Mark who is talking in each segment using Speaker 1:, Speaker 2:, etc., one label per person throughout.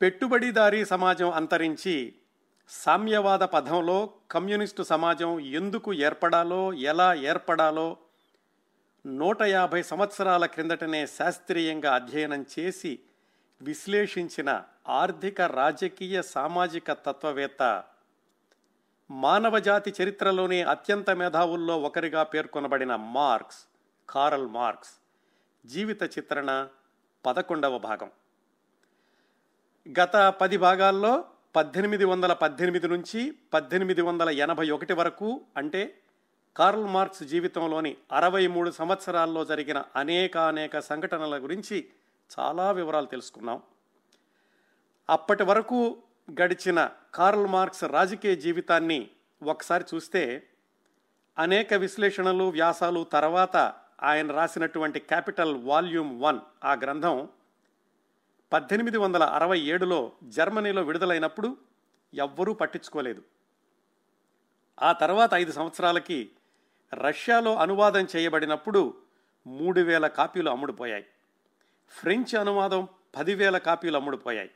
Speaker 1: పెట్టుబడిదారీ సమాజం అంతరించి సామ్యవాద పదంలో కమ్యూనిస్టు సమాజం ఎందుకు ఏర్పడాలో ఎలా ఏర్పడాలో నూట యాభై సంవత్సరాల క్రిందటనే శాస్త్రీయంగా అధ్యయనం చేసి విశ్లేషించిన ఆర్థిక రాజకీయ సామాజిక తత్వవేత్త మానవజాతి చరిత్రలోనే అత్యంత మేధావుల్లో ఒకరిగా పేర్కొనబడిన మార్క్స్ కారల్ మార్క్స్. జీవిత చిత్రణ పదకొండవ భాగం. గత పది భాగాల్లో పద్దెనిమిది వందల పద్దెనిమిది నుంచి పద్దెనిమిది వందల ఎనభై ఒకటి వరకు అంటే కార్ల్ మార్క్స్ జీవితంలోని అరవై మూడు సంవత్సరాల్లో జరిగిన అనేక అనేక సంఘటనల గురించి చాలా వివరాలు తెలుసుకున్నాం. అప్పటి వరకు గడిచిన కార్ల్ మార్క్స్ రాజకీయ జీవితాన్ని ఒకసారి చూస్తే అనేక విశ్లేషణలు వ్యాసాలు తర్వాత ఆయన రాసినటువంటి క్యాపిటల్ వాల్యూమ్ వన్ ఆ గ్రంథం పద్దెనిమిది వందల అరవై ఏడులో జర్మనీలో విడుదలైనప్పుడు ఎవ్వరూ పట్టించుకోలేదు. ఆ తర్వాత ఐదు సంవత్సరాలకి రష్యాలో అనువాదం చేయబడినప్పుడు మూడు వేల కాపీలు అమ్ముడుపోయాయి. ఫ్రెంచ్ అనువాదం పదివేల కాపీలు అమ్ముడుపోయాయి.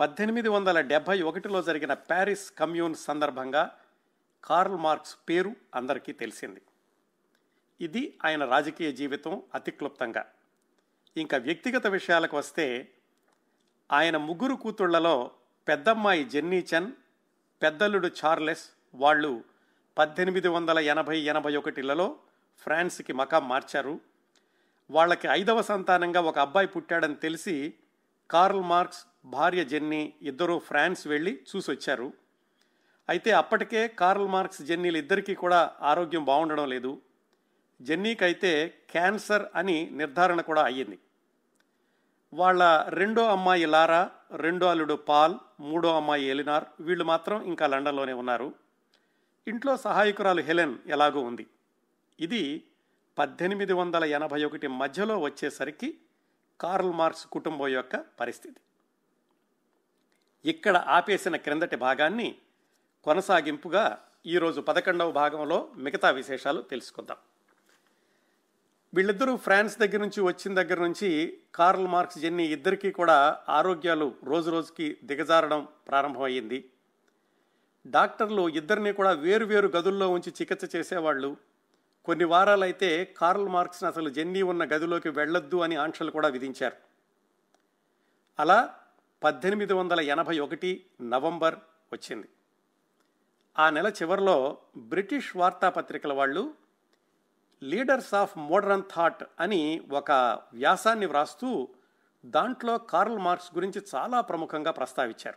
Speaker 1: పద్దెనిమిది వందల డెబ్భై ఒకటిలో జరిగిన ప్యారిస్ కమ్యూన్ సందర్భంగా కార్ల్ మార్క్స్ పేరు అందరికీ తెలిసింది. ఇది ఆయన రాజకీయ జీవితం అతి క్లుప్తంగా ఇంకా వ్యక్తిగత విషయాలకు వస్తే ఆయన ముగ్గురు కూతుళ్ళలో పెద్దమ్మాయి జెన్నీ చన్ పెద్దల్లుడు చార్లెస్ వాళ్ళు పద్దెనిమిది వందల ఎనభై ఎనభై ఒకటిలలో ఫ్రాన్స్కి మకాం మార్చారు. వాళ్ళకి ఐదవ సంతానంగా ఒక అబ్బాయి పుట్టాడని తెలిసి కార్ల్ మార్క్స్ భార్య జెన్నీ ఇద్దరూ ఫ్రాన్స్ వెళ్ళి చూసొచ్చారు. అయితే అప్పటికే కార్ల్ మార్క్స్ జెన్నీలు ఇద్దరికీ కూడా ఆరోగ్యం బాగుండడం లేదు. జెన్నీకైతే క్యాన్సర్ అని నిర్ధారణ కూడా అయ్యింది. వాళ్ళ రెండో అమ్మాయి లారా రెండో అల్లుడు పాల్ మూడో అమ్మాయి ఎలినార్ వీళ్ళు మాత్రం ఇంకా లండన్లోనే ఉన్నారు. ఇంట్లో సహాయకురాలు హెలెన్ ఎలాగో ఉంది. ఇది పద్దెనిమిది వందల ఎనభై ఒకటి మధ్యలో వచ్చేసరికి కార్ల్ మార్క్స్ కుటుంబం యొక్క పరిస్థితి. ఇక్కడ ఆపేసిన క్రిందటి భాగాన్ని కొనసాగింపుగా ఈరోజు పదకొండవ భాగంలో మిగతా విశేషాలు తెలుసుకుందాం. వీళ్ళిద్దరూ ఫ్రాన్స్ దగ్గర నుంచి వచ్చిన దగ్గర నుంచి కార్ల్ మార్క్స్ జెన్నీ ఇద్దరికీ కూడా ఆరోగ్యాలు రోజు రోజుకి దిగజారడం ప్రారంభమయ్యింది. డాక్టర్లు ఇద్దరిని కూడా వేరు వేరు గదుల్లో ఉంచి చికిత్స చేసేవాళ్ళు. కొన్ని వారాలైతే కార్ల్ మార్క్స్ని అసలు జెన్నీ ఉన్న గదిలోకి వెళ్ళొద్దు అని ఆంక్షలు కూడా విధించారు. అలా పద్దెనిమిది వందల ఎనభై ఒకటి నవంబర్ వచ్చింది. ఆ నెల చివరిలో బ్రిటిష్ వార్తాపత్రికల వాళ్ళు లీడర్స్ ఆఫ్ మోడర్న్ థాట్ అని ఒక వ్యాసాన్ని వ్రాస్తూ దాంట్లో కార్ల్ మార్క్స్ గురించి చాలా ప్రముఖంగా ప్రస్తావించారు.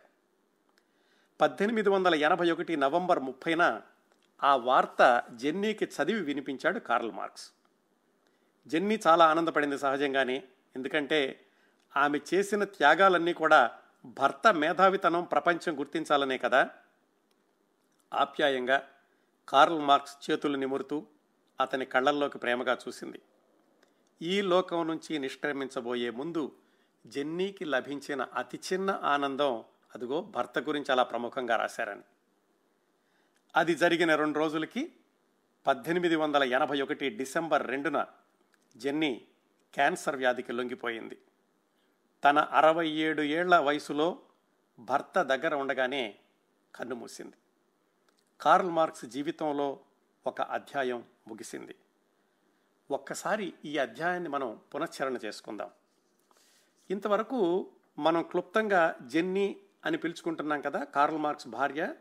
Speaker 1: పద్దెనిమిది వందల ఎనభై ఒకటి నవంబర్ ముప్పైన ఆ వార్త జెన్నీకి చదివి వినిపించాడు కార్ల్ మార్క్స్. జెన్నీ చాలా ఆనందపడింది సహజంగానే ఎందుకంటే ఆమె చేసిన త్యాగాలన్నీ కూడా భర్త మేధావితనం ప్రపంచం గుర్తించాలనే కదా. ఆప్యాయంగా కార్ల్ మార్క్స్ చేతులు నిమురుతూ అతని కళ్ళల్లోకి ప్రేమగా చూసింది. ఈ లోకం నుంచి నిష్క్రమించబోయే ముందు జెన్నీకి లభించిన అతి చిన్న ఆనందం అదిగో భర్త గురించి అలా ప్రముఖంగా రాశారని. అది జరిగిన రెండు రోజులకి పద్దెనిమిది వందల ఎనభై ఒకటి డిసెంబర్ రెండున జెన్నీ క్యాన్సర్ వ్యాధికి లొంగిపోయింది. తన అరవై ఏడు ఏళ్ళ వయసులో భర్త దగ్గర ఉండగానే కన్నుమూసింది కార్ల్ మార్క్స్ జీవితంలో ఒక అధ్యాయం ముగిసింది. ఒక్కసారి ఈ అధ్యాయాన్ని మనం పునశ్చరణ చేసుకుందాం. ఇంతవరకు మనం క్లుప్తంగా జెన్నీ అని పిలుచుకుంటున్నాం కదా కార్ల్ మార్క్స్ భార్య.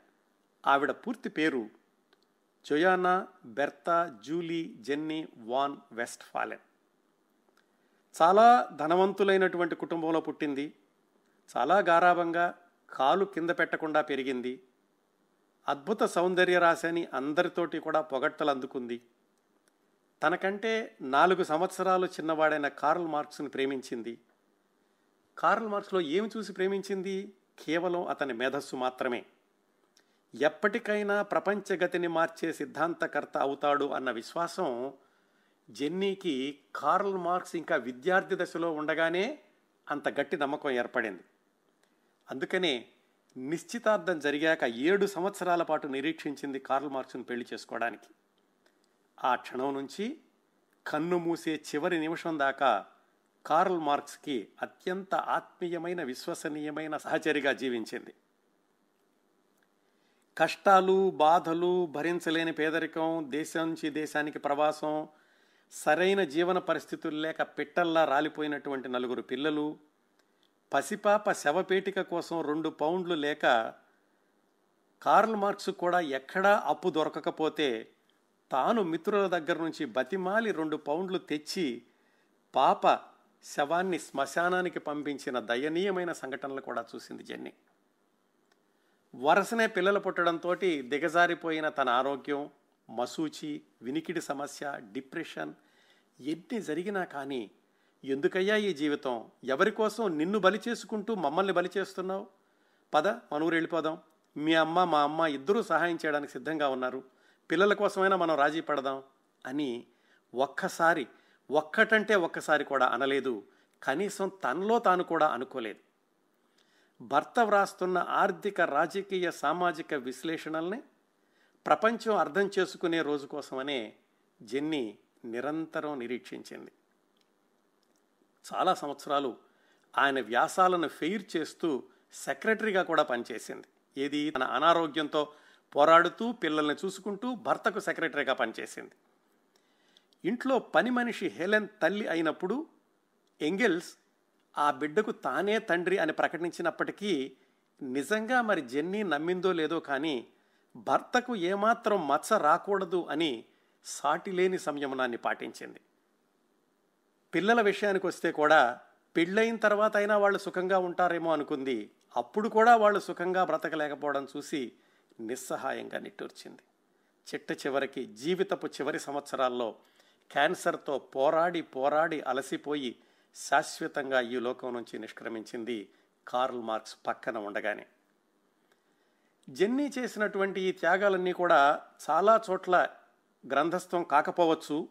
Speaker 1: ఆవిడ పూర్తి పేరు Johanna Bertha Julie Jenny von Westphalen చాలా ధనవంతులైనటువంటి కుటుంబంలో పుట్టింది. చాలా గారాభంగా కాలు కింద పెట్టకుండా పెరిగింది. అద్భుత సౌందర్య రాశని అందరితోటి కూడా పొగడ్తలు అందుకుంది. తనకంటే నాలుగు సంవత్సరాలు చిన్నవాడైన కార్ల్ మార్క్స్ను ప్రేమించింది. కార్ల్ మార్క్స్లో ఏమి చూసి ప్రేమించింది? కేవలం అతని మేధస్సు మాత్రమే. ఎప్పటికైనా ప్రపంచగతిని మార్చే సిద్ధాంతకర్త అవుతాడు అన్న విశ్వాసం జెన్నీకి కార్ల్ మార్క్స్ ఇంకా విద్యార్థి దశలో ఉండగానే అంత గట్టి నమ్మకం ఏర్పడింది. అందుకనే నిశ్చితార్థం జరిగాక ఏడు సంవత్సరాల పాటు నిరీక్షించింది కార్ల్ మార్క్స్ను పెళ్ళి చేసుకోవడానికి. ఆ క్షణం నుంచి కన్ను మూసే చివరి నిమిషం దాకా కార్ల్ మార్క్స్కి అత్యంత ఆత్మీయమైన విశ్వసనీయమైన సహచరిగా జీవించింది. కష్టాలు బాధలు భరించలేని పేదరికం దేశం నుంచి దేశానికి ప్రవాసం సరైన జీవన పరిస్థితులు లేక పిట్టల్లా రాలిపోయినటువంటి నలుగురు పిల్లలు పసిపాప శవపేటిక కోసం రెండు పౌండ్లు లేక కార్ల్ మార్క్స్ కూడా ఎక్కడా అప్పు దొరకకపోతే తాను మిత్రుల దగ్గర నుంచి బతిమాలి రెండు పౌండ్లు తెచ్చి పాప శవాన్ని శ్మశానానికి పంపించిన దయనీయమైన సంఘటనలు కూడా చూసింది జెన్నీ. వరుసనే పిల్లలు పుట్టడంతో దిగజారిపోయిన తన ఆరోగ్యం మసూచి వినికిడి సమస్య డిప్రెషన్ ఎన్ని జరిగినా కానీ ఎందుకయ్యా ఈ జీవితం? ఎవరి కోసం నిన్ను బలి చేసుకుంటూ మమ్మల్ని బలి చేస్తున్నావు? పద మనూరు వెళ్ళిపోదాం. మీ అమ్మ మా అమ్మ ఇద్దరూ సహాయం చేయడానికి సిద్ధంగా ఉన్నారు. పిల్లల కోసమైనా మనం రాజీ పడదాం అని ఒక్కసారి ఒక్కటంటే ఒక్కసారి కూడా అనలేదు. కనీసం తనలో తాను కూడా అనుకోలేదు. భర్త వ్రాస్తున్న ఆర్థిక రాజకీయ సామాజిక విశ్లేషణల్ని ప్రపంచం అర్థం చేసుకునే రోజు కోసమనే జెన్నీ నిరంతరం నిరీక్షించింది. చాలా సంవత్సరాలు ఆయన వ్యాసాలను ఫెయిర్ చేస్తూ సెక్రటరీగా కూడా పనిచేసింది. ఏది? తన అనారోగ్యంతో పోరాడుతూ పిల్లల్ని చూసుకుంటూ భర్తకు సెక్రటరీగా పనిచేసింది. ఇంట్లో పని మనిషి హెలెన్ తల్లి అయినప్పుడు ఎంగెల్స్ ఆ బిడ్డకు తానే తండ్రి అని ప్రకటించినప్పటికీ నిజంగా మరి జెన్నీ నమ్మిందో లేదో కానీ భర్తకు ఏమాత్రం మచ్చ రాకూడదు అని సాటిలేని సంయమనాన్ని పాటించింది. పిల్లల విషయానికి వస్తే కూడా పెళ్ళైన తర్వాత అయినా వాళ్ళు సుఖంగా ఉంటారేమో అనుకుంది. అప్పుడు కూడా వాళ్ళు సుఖంగా బ్రతకలేకపోవడం చూసి నిస్సహాయంగా నిట్టూర్చింది. చిట్ట చివరికి జీవితపు చివరి సంవత్సరాల్లో క్యాన్సర్తో పోరాడి పోరాడి అలసిపోయి శాశ్వతంగా ఈ లోకం నుంచి నిష్క్రమించింది కార్ల్ మార్క్స్ పక్కన ఉండగానే. జెన్నీ చేసినటువంటి ఈ త్యాగాలన్నీ కూడా చాలా చోట్ల గ్రంథస్థం కాకపోవచ్చు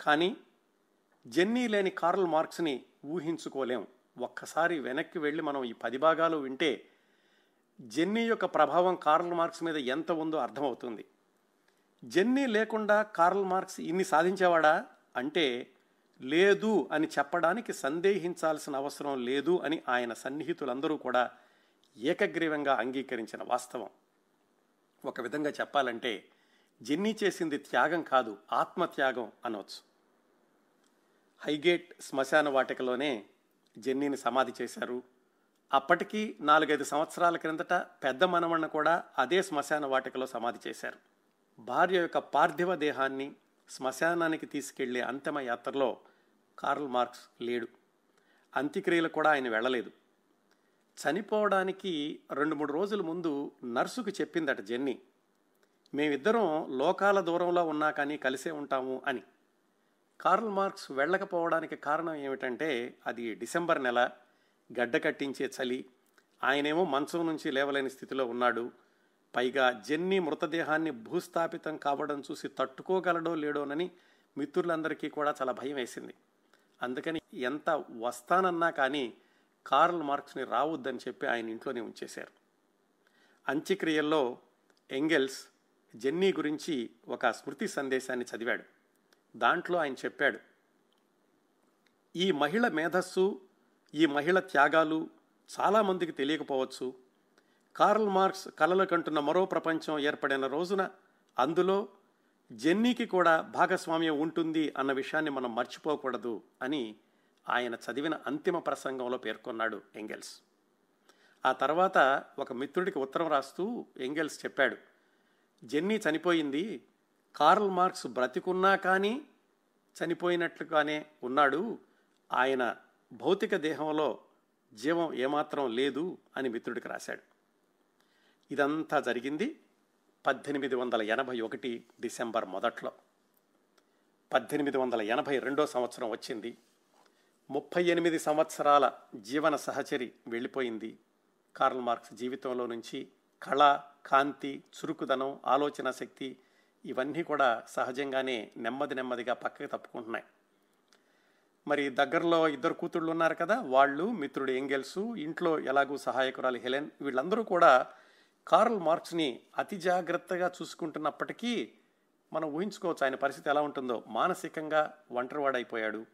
Speaker 1: కానీ జెన్నీ లేని కార్ల్ మార్క్స్ని ఊహించుకోలేం. ఒక్కసారి వెనక్కి వెళ్ళి మనం ఈ పది భాగాలు వింటే జెన్నీ యొక్క ప్రభావం కార్ల్ మార్క్స్ మీద ఎంత ఉందో అర్థమవుతుంది. జెన్నీ లేకుండా కార్ల్ మార్క్స్ ఇన్ని సాధించేవాడా? అంటే లేదు అని చెప్పడానికి సందేహించాల్సిన అవసరం లేదు అని ఆయన సన్నిహితులందరూ కూడా ఏకగ్రీవంగా అంగీకరించిన వాస్తవం. ఒక విధంగా చెప్పాలంటే జెన్నీ చేసింది త్యాగం కాదు ఆత్మత్యాగం అనవచ్చు హైగేట్ శ్మశాన వాటికలోనే జెన్నీని సమాధి చేశారు. అప్పటికి నాలుగైదు సంవత్సరాల క్రిందట పెద్ద మనవణ్ణ కూడా అదే శ్మశాన వాటికలో సమాధి చేశారు. భార్య యొక్క పార్థివ దేహాన్ని శ్మశానానికి తీసుకెళ్ళే అంతిమ యాత్రలో కార్ల్ మార్క్స్ లేడు. అంత్యక్రియలు కూడా ఆయన వెళ్ళలేదు. చనిపోవడానికి రెండు మూడు రోజుల ముందు నర్సుకు చెప్పిందట జెన్నీ మేమిద్దరం లోకాల దూరంలో ఉన్నా కానీ కలిసే ఉంటాము అని. కార్ల్ మార్క్స్ వెళ్ళకపోవడానికి కారణం ఏమిటంటే అది డిసెంబర్ నెల గడ్డ కట్టించే చలి ఆయనేమో మంచం నుంచి లేవలేని స్థితిలో ఉన్నాడు. పైగా జెన్నీ మృతదేహాన్ని భూస్థాపితం కావడం చూసి తట్టుకోగలడో లేడోనని మిత్రులందరికీ కూడా చాలా భయం వేసింది. అందుకని ఎంత వస్తానన్నా కానీ కార్ల్ మార్క్స్ని రావద్దని చెప్పి ఆయన ఇంట్లోనే ఉంచేశారు. అంత్యక్రియల్లో ఎంగెల్స్ జెన్నీ గురించి ఒక స్మృతి సందేశాన్ని చదివాడు. దాంట్లో ఆయన చెప్పాడు ఈ మహిళ మేధస్సు ఈ మహిళ త్యాగాలు చాలామందికి తెలియకపోవచ్చు. కార్ల్ మార్క్స్ కలలు కంటున్న మరో ప్రపంచం ఏర్పడిన రోజున అందులో జెన్నీకి కూడా భాగస్వామ్యం ఉంటుంది అన్న విషయాన్ని మనం మర్చిపోకూడదు అని ఆయన చదివిన అంతిమ ప్రసంగంలో పేర్కొన్నాడు ఎంగెల్స్. ఆ తర్వాత ఒక మిత్రుడికి ఉత్తరం రాస్తూ ఎంగెల్స్ చెప్పాడు జెన్నీ చనిపోయింది. కార్ల్ మార్క్స్ బ్రతికున్నా కానీ చనిపోయినట్లుగానే ఉన్నాడు. ఆయన భౌతిక దేహంలో జీవం ఏమాత్రం లేదు అని మిత్రుడికి రాశాడు. ఇదంతా జరిగింది పద్దెనిమిది వందల ఎనభై ఒకటి డిసెంబర్ మొదట్లో. పద్దెనిమిది వందల ఎనభై రెండో సంవత్సరం వచ్చింది. ముప్పై ఎనిమిది సంవత్సరాల జీవన సహచరి వెళ్ళిపోయింది. కార్ల్ మార్క్స్ జీవితంలో నుంచి కళ కాంతి చురుకుదనం ఆలోచన శక్తి ఇవన్నీ కూడా సహజంగానే నెమ్మది నెమ్మదిగా పక్కకి తప్పుకుంటున్నాయి. మరి దగ్గరలో ఇద్దరు కూతుళ్ళు ఉన్నారు కదా వాళ్ళు మిత్రుడు ఎంగెల్సు ఇంట్లో ఎలాగూ సహాయకురాలు హెలెన్ వీళ్ళందరూ కూడా కార్ల్ మార్క్స్ని అతి జాగ్రత్తగా చూసుకుంటున్నప్పటికీ మనం ఊహించుకోవచ్చు ఆయన పరిస్థితి ఎలా ఉంటుందో. మానసికంగా ఒంటరివాడైపోయాడు.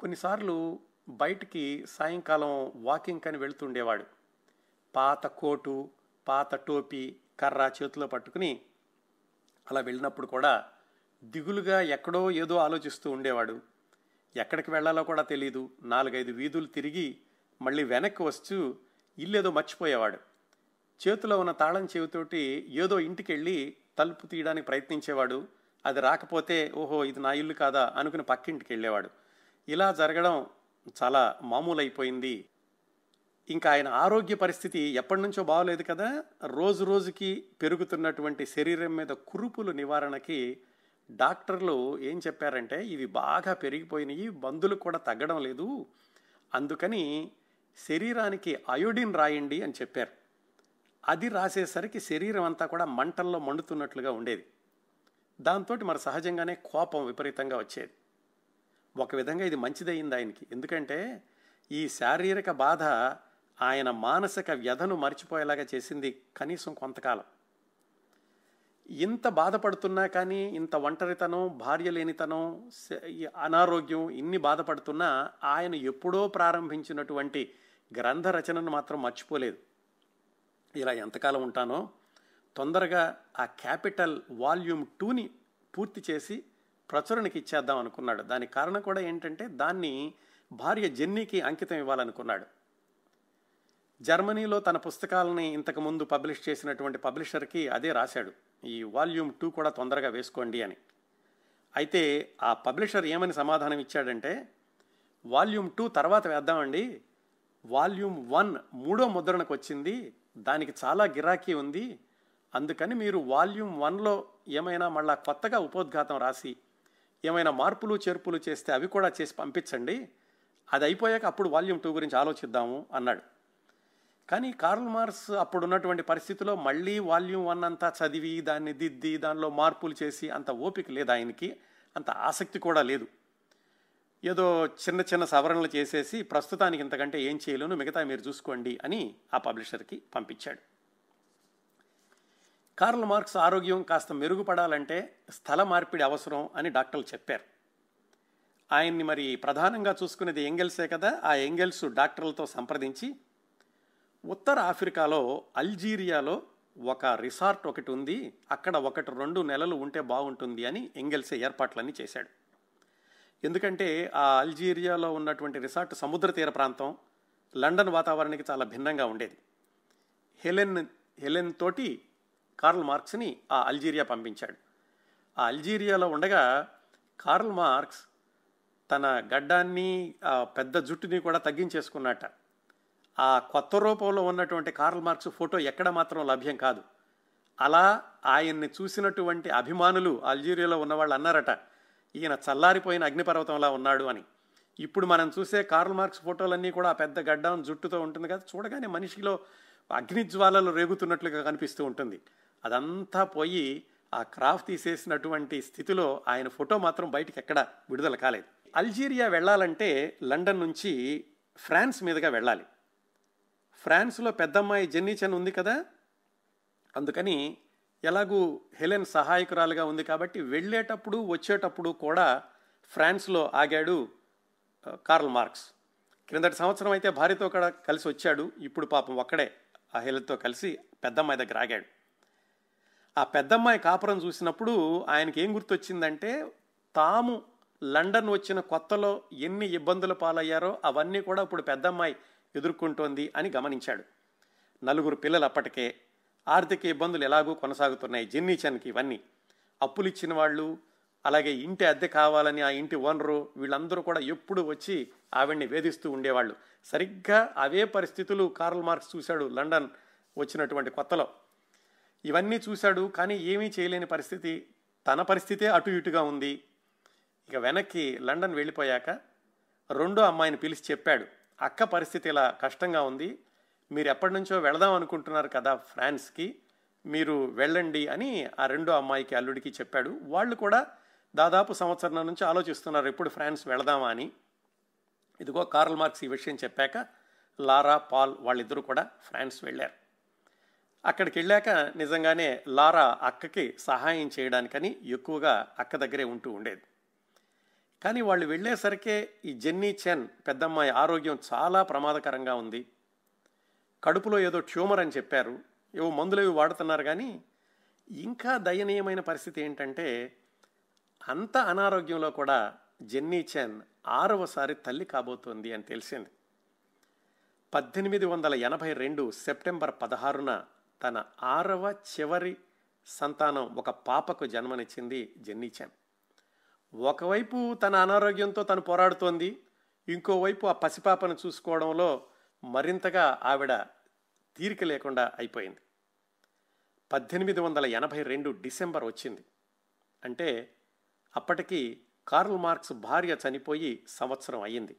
Speaker 1: కొన్నిసార్లు బయటికి సాయంకాలం వాకింగ్ అని వెళ్తుండేవాడు. పాత కోటు పాత టోపీ కర్ర చేతిలో పట్టుకుని అలా వెళ్ళినప్పుడు కూడా దిగులుగా ఎక్కడో ఏదో ఆలోచిస్తూ ఉండేవాడు. ఎక్కడికి వెళ్ళాలో కూడా తెలియదు నాలుగైదు వీధులు తిరిగి మళ్ళీ వెనక్కి వస్తూ ఇల్లేదో మర్చిపోయేవాడు. చేతిలో ఉన్న తాళం చెవితోటి ఏదో ఇంటికి వెళ్ళి తలుపు తీయడానికి ప్రయత్నించేవాడు. అది రాకపోతే ఓహో ఇది నా ఇల్లు కాదా అనుకుని పక్కింటికి వెళ్ళేవాడు. ఇలా జరగడం చాలా మామూలు అయిపోయింది ఇంకా ఆయన ఆరోగ్య పరిస్థితి ఎప్పటి నుంచో బాగోలేదు కదా. రోజు రోజుకి పెరుగుతున్నటువంటి శరీరం మీద కురుపులు నివారణకి డాక్టర్లు ఏం చెప్పారంటే ఇవి బాగా పెరిగిపోయినాయి మందులు కూడా తగ్గడం లేదు. అందుకని శరీరానికి అయోడిన్ రాయండి అని చెప్పారు. అది రాసేసరికి శరీరం అంతా కూడా మంటల్లో మండుతున్నట్లుగా ఉండేది. దాంతో మరి సహజంగానే కోపం విపరీతంగా వచ్చేది. ఒక విధంగా ఇది మంచిదయ్యింది ఆయనకి. ఎందుకంటే ఈ శారీరక బాధ ఆయన మానసిక వ్యధను మర్చిపోయేలాగా చేసింది కనీసం కొంతకాలం. ఇంత బాధపడుతున్నా కానీ ఇంత ఒంటరితనం భార్య లేనితనం అనారోగ్యం ఇన్ని బాధపడుతున్నా ఆయన ఎప్పుడో ప్రారంభించినటువంటి గ్రంథ రచనను మాత్రం మర్చిపోలేదు. ఇలా ఎంతకాలం ఉంటానో తొందరగా ఆ క్యాపిటల్ వాల్యూమ్ టూని పూర్తి చేసి ప్రచురణకి ఇచ్చేద్దాం అనుకున్నాడు. దానికి కారణం కూడా ఏంటంటే దాన్ని భార్య జెన్నీకి అంకితం ఇవ్వాలనుకున్నాడు. జర్మనీలో తన పుస్తకాలని ఇంతకుముందు పబ్లిష్ చేసినటువంటి పబ్లిషర్కి అదే రాశాడు. ఈ వాల్యూమ్ టూ కూడా తొందరగా వేసుకోండి అని. అయితే ఆ పబ్లిషర్ ఏమని సమాధానం ఇచ్చాడంటే వాల్యూమ్ టూ తర్వాత వేద్దామండి. వాల్యూమ్ వన్ మూడో ముద్రణకు వచ్చింది. దానికి చాలా గిరాకీ ఉంది. అందుకని మీరు వాల్యూమ్ వన్లో ఏమైనా మళ్ళా కొత్తగా ఉపోద్ఘాతం రాసి ఏమైనా మార్పులు చేర్పులు చేస్తే అవి కూడా చేసి పంపించండి. అది అయిపోయాక అప్పుడు వాల్యూమ్ టూ గురించి ఆలోచిద్దాము అన్నాడు. కానీ కార్ల్ మార్క్స్ అప్పుడు ఉన్నటువంటి పరిస్థితిలో మళ్ళీ వాల్యూమ్ వన్ అంతా చదివి దాన్ని దిద్ది దానిలో మార్పులు చేసి అంత ఓపిక లేదు ఆయనకి అంత ఆసక్తి కూడా లేదు. ఏదో చిన్న చిన్న సవరణలు చేసేసి ప్రస్తుతానికి ఇంతకంటే ఏం చేయలేను మిగతా మీరు చూసుకోండి అని ఆ పబ్లిషర్కి పంపించాడు. కార్ల్ మార్క్స్ ఆరోగ్యం కాస్త మెరుగుపడాలంటే స్థల మార్పిడి అవసరం అని డాక్టర్లు చెప్పారు. ఆయన్ని మరి ప్రధానంగా చూసుకునేది ఎంగెల్సే కదా ఆ ఎంగెల్స్ డాక్టర్లతో సంప్రదించి ఉత్తర ఆఫ్రికాలో అల్జీరియాలో ఒక రిసార్ట్ ఒకటి ఉంది. అక్కడ ఒకటి రెండు నెలలు ఉంటే బాగుంటుంది అని ఎంగెల్సే ఏర్పాట్లన్నీ చేశాడు. ఎందుకంటే ఆ అల్జీరియాలో ఉన్నటువంటి రిసార్ట్ సముద్ర తీర ప్రాంతం. లండన్ వాతావరణానికి చాలా భిన్నంగా ఉండేది. హెలెన్ హెలెన్ తోటి కార్ల్ మార్క్స్ని ఆ అల్జీరియా పంపించాడు. ఆ అల్జీరియాలో ఉండగా కార్ల్ మార్క్స్ తన గడ్డాన్ని పెద్ద జుట్టుని కూడా తగ్గించేసుకున్నట్ట. ఆ కొత్త రూపంలో ఉన్నటువంటి కార్ల్ మార్క్స్ ఫోటో ఎక్కడ మాత్రం లభ్యం కాదు. అలా ఆయన్ని చూసినటువంటి అభిమానులు అల్జీరియాలో ఉన్నవాళ్ళు అన్నారట ఈయన చల్లారిపోయిన అగ్నిపర్వతంలా ఉన్నాడు అని. ఇప్పుడు మనం చూసే కార్ల్ మార్క్స్ ఫోటోలన్నీ కూడా పెద్ద గడ్డం జుట్టుతో ఉంటుంది కదా చూడగానే మనిషిలో అగ్నిజ్వాలలు రేగుతున్నట్లుగా కనిపిస్తూ ఉంటుంది. అదంతా పోయి ఆ క్రాఫ్ తీసేసినటువంటి స్థితిలో ఆయన ఫోటో మాత్రం బయటికి ఎక్కడ విడుదల కాలేదు. అల్జీరియా వెళ్ళాలంటే లండన్ నుంచి ఫ్రాన్స్ మీదుగా వెళ్ళాలి. ఫ్రాన్స్లో పెద్దమ్మాయి జెన్నీచన్ ఉంది కదా? అందుకని ఎలాగూ హెలెన్ సహాయకురాలుగా ఉంది కాబట్టి వెళ్ళేటప్పుడు వచ్చేటప్పుడు కూడా ఫ్రాన్స్లో ఆగాడు కార్ల్ మార్క్స్. క్రిందటి సంవత్సరం అయితే భార్యతో కూడా కలిసి వచ్చాడు. ఇప్పుడు పాపం ఒక్కడే ఆ హెలెన్తో కలిసి పెద్దమ్మాయి దగ్గర ఆగాడు. ఆ పెద్దమ్మాయి కాపురం చూసినప్పుడు ఆయనకి ఏం గుర్తొచ్చిందంటే తాము లండన్ వచ్చిన కొత్తలో ఎన్ని ఇబ్బందుల పాలయ్యారో అవన్నీ కూడా ఇప్పుడు పెద్దమ్మాయి ఎదుర్కొంటోంది అని గమనించాడు. నలుగురు పిల్లలు అప్పటికే ఆర్థిక ఇబ్బందులు ఎలాగూ కొనసాగుతున్నాయి. జెన్నీచన్కి ఇవన్నీ. అప్పులు ఇచ్చిన వాళ్ళు అలాగే ఇంటి అద్దె కావాలని ఆ ఇంటి ఓనరు వీళ్ళందరూ కూడా ఎప్పుడు వచ్చి ఆవిడ్ని వేధిస్తూ ఉండేవాళ్ళు. సరిగ్గా అవే పరిస్థితులు కార్ల్ మార్క్స్ చూశాడు లండన్ వచ్చినటువంటి కొత్తలో. ఇవన్నీ చూశాడు కానీ ఏమీ చేయలేని పరిస్థితి. తన పరిస్థితే అటు ఇటుగా ఉంది. ఇక వెనక్కి లండన్ వెళ్ళిపోయాక రెండో అమ్మాయిని పిలిచి చెప్పాడు. అక్క పరిస్థితి ఇలా కష్టంగా ఉంది. మీరు ఎప్పటి నుంచో వెళదాం అనుకుంటున్నారు కదా ఫ్రాన్స్కి. మీరు వెళ్ళండి అని ఆ రెండో అమ్మాయికి అల్లుడికి చెప్పాడు. వాళ్ళు కూడా దాదాపు సంవత్సరం నుంచి ఆలోచిస్తున్నారు ఎప్పుడు ఫ్రాన్స్ వెళదామా అని. ఇదిగో కార్ల్ మార్క్స్ ఈ విషయం చెప్పాక లారా పాల్ వాళ్ళిద్దరూ కూడా ఫ్రాన్స్ వెళ్ళారు. అక్కడికి వెళ్ళాక నిజంగానే లారా అక్కకి సహాయం చేయడానికని ఎక్కువగా అక్క దగ్గరే ఉంటూ ఉండేది. కానీ వాళ్ళు వెళ్ళేసరికే ఈ జెన్నీ చెన్ పెద్దమ్మాయి ఆరోగ్యం చాలా ప్రమాదకరంగా ఉంది. కడుపులో ఏదో ట్యూమర్ అని చెప్పారు. ఏవో మందులు ఇవి వాడుతున్నారు కానీ ఇంకా దయనీయమైన పరిస్థితి ఏంటంటే అంత అనారోగ్యంలో కూడా జెన్నీ చెన్ ఆరవసారి తల్లి కాబోతోంది అని తెలిసింది. పద్దెనిమిది వందల ఎనభై రెండు సెప్టెంబర్ పదహారున తన ఆరవ చివరి సంతానం ఒక పాపకు జన్మనిచ్చింది జెన్నీ చెన్. ఒకవైపు తన అనారోగ్యంతో తను పోరాడుతోంది ఇంకోవైపు ఆ పసిపాపను చూసుకోవడంలో మరింతగా ఆవిడ తీరిక లేకుండా అయిపోయింది. పద్దెనిమిది వందల ఎనభై రెండు డిసెంబర్ వచ్చింది. అంటే అప్పటికి కార్ల్ మార్క్స్ భార్య చనిపోయి సంవత్సరం అయ్యింది.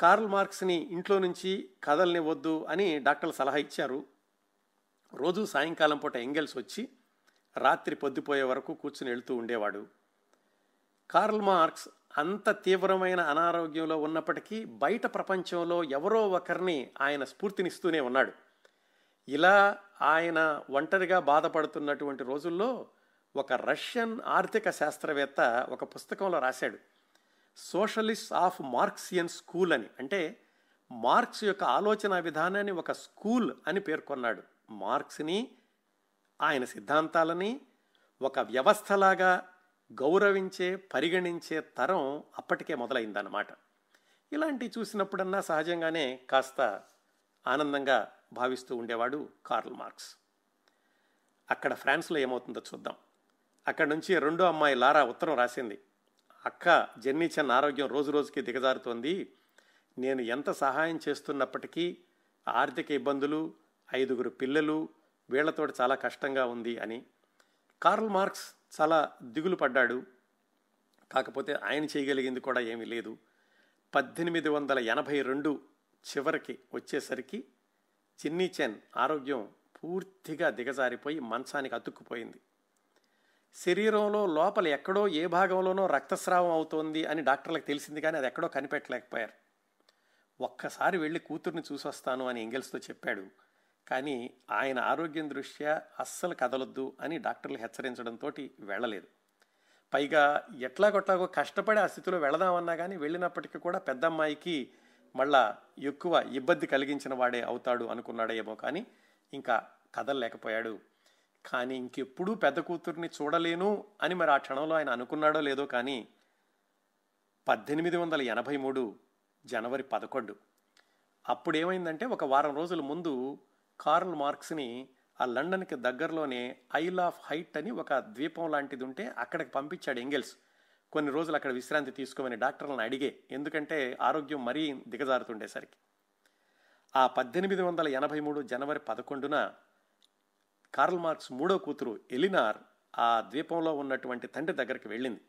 Speaker 1: కార్ల్ మార్క్స్ని ఇంట్లో నుంచి కదలనివ్వద్దు అని డాక్టర్లు సలహా ఇచ్చారు. రోజు సాయంకాలం పూట ఎంగెల్స్ వచ్చి రాత్రి పొద్దుపోయే వరకు కూర్చుని వెళ్తూ ఉండేవాడు. కార్ల్ మార్క్స్ అంత తీవ్రమైన అనారోగ్యంలో ఉన్నప్పటికీ బయట ప్రపంచంలో ఎవరో ఒకరిని ఆయన స్ఫూర్తినిస్తూనే ఉన్నాడు. ఇలా ఆయన ఒంటరిగా బాధపడుతున్నటువంటి రోజుల్లో ఒక రష్యన్ ఆర్థిక శాస్త్రవేత్త ఒక పుస్తకంలో రాశాడు. సోషలిస్ట్ ఆఫ్ మార్క్సియన్ స్కూల్ అని. అంటే మార్క్స్ యొక్క ఆలోచన విధానాన్ని ఒక స్కూల్ అని పేర్కొన్నాడు. మార్క్స్ని ఆయన సిద్ధాంతాలని ఒక వ్యవస్థలాగా గౌరవించే పరిగణించే తరం అప్పటికే మొదలైందన్నమాట. ఇలాంటివి చూసినప్పుడన్నా సహజంగానే కాస్త ఆనందంగా భావిస్తూ ఉండేవాడు కార్ల్ మార్క్స్. అక్కడ ఫ్రాన్స్లో ఏమవుతుందో చూద్దాం. అక్కడ నుంచి రెండో అమ్మాయి లారా ఉత్తరం రాసింది. అక్క జెన్నీ చెన్ ఆరోగ్యం రోజు రోజుకి దిగజారుతోంది. నేను ఎంత సహాయం చేస్తున్నప్పటికీ ఆర్థిక ఇబ్బందులు ఐదుగురు పిల్లలు వీళ్ళతో చాలా కష్టంగా ఉంది అని కార్ల్ మార్క్స్ చాలా దిగులు పడ్డాడు. కాకపోతే ఆయన చేయగలిగింది కూడా ఏమీ లేదు. పద్దెనిమిది వందల ఎనభై రెండు చివరికి వచ్చేసరికి చిన్నీ చెన్ ఆరోగ్యం పూర్తిగా దిగజారిపోయి మంచానికి అతుక్కుపోయింది. శరీరంలో లోపల ఎక్కడో ఏ భాగంలోనో రక్తస్రావం అవుతోంది అని డాక్టర్లకు తెలిసింది కానీ అది ఎక్కడో కనిపెట్టలేకపోయారు. ఒక్కసారి వెళ్ళి కూతుర్ని చూసొస్తాను అని ఇంగిల్స్తో చెప్పాడు. కానీ ఆయన ఆరోగ్యం దృష్ట్యా అస్సలు కదలొద్దు అని డాక్టర్లు హెచ్చరించడంతో వెళ్ళలేదు. పైగా ఎట్లాగొట్లాగో కష్టపడి ఆ స్థితిలో వెళదామన్నా కానీ వెళ్ళినప్పటికీ కూడా పెద్దమ్మాయికి మళ్ళా ఎక్కువ ఇబ్బంది కలిగించిన వాడే అవుతాడు అనుకున్నాడేమో కానీ ఇంకా కదలలేకపోయాడు. కానీ ఇంకెప్పుడూ పెద్ద కూతుర్ని చూడలేను అని మరి ఆ క్షణంలో ఆయన అనుకున్నాడో లేదో కానీ పద్దెనిమిది వందల ఎనభై మూడు జనవరి పదకొండు. అప్పుడేమైందంటే ఒక వారం రోజుల ముందు కార్ల్ మార్క్స్ని ఆ లండన్కి దగ్గరలోనే ఐల్ ఆఫ్ హైట్ అని ఒక ద్వీపం లాంటిది ఉంటే అక్కడికి పంపించాడు ఎంగెల్స్. కొన్ని రోజులు అక్కడ విశ్రాంతి తీసుకోమని డాక్టర్లను అడిగే ఎందుకంటే ఆరోగ్యం మరీ దిగజారుతుండేసరికి. ఆ పద్దెనిమిది వందల ఎనభై మూడు జనవరి పదకొండున కార్ల్ మార్క్స్ మూడో కూతురు ఎలినార్ ఆ ద్వీపంలో ఉన్నటువంటి తండ్రి దగ్గరికి వెళ్ళింది.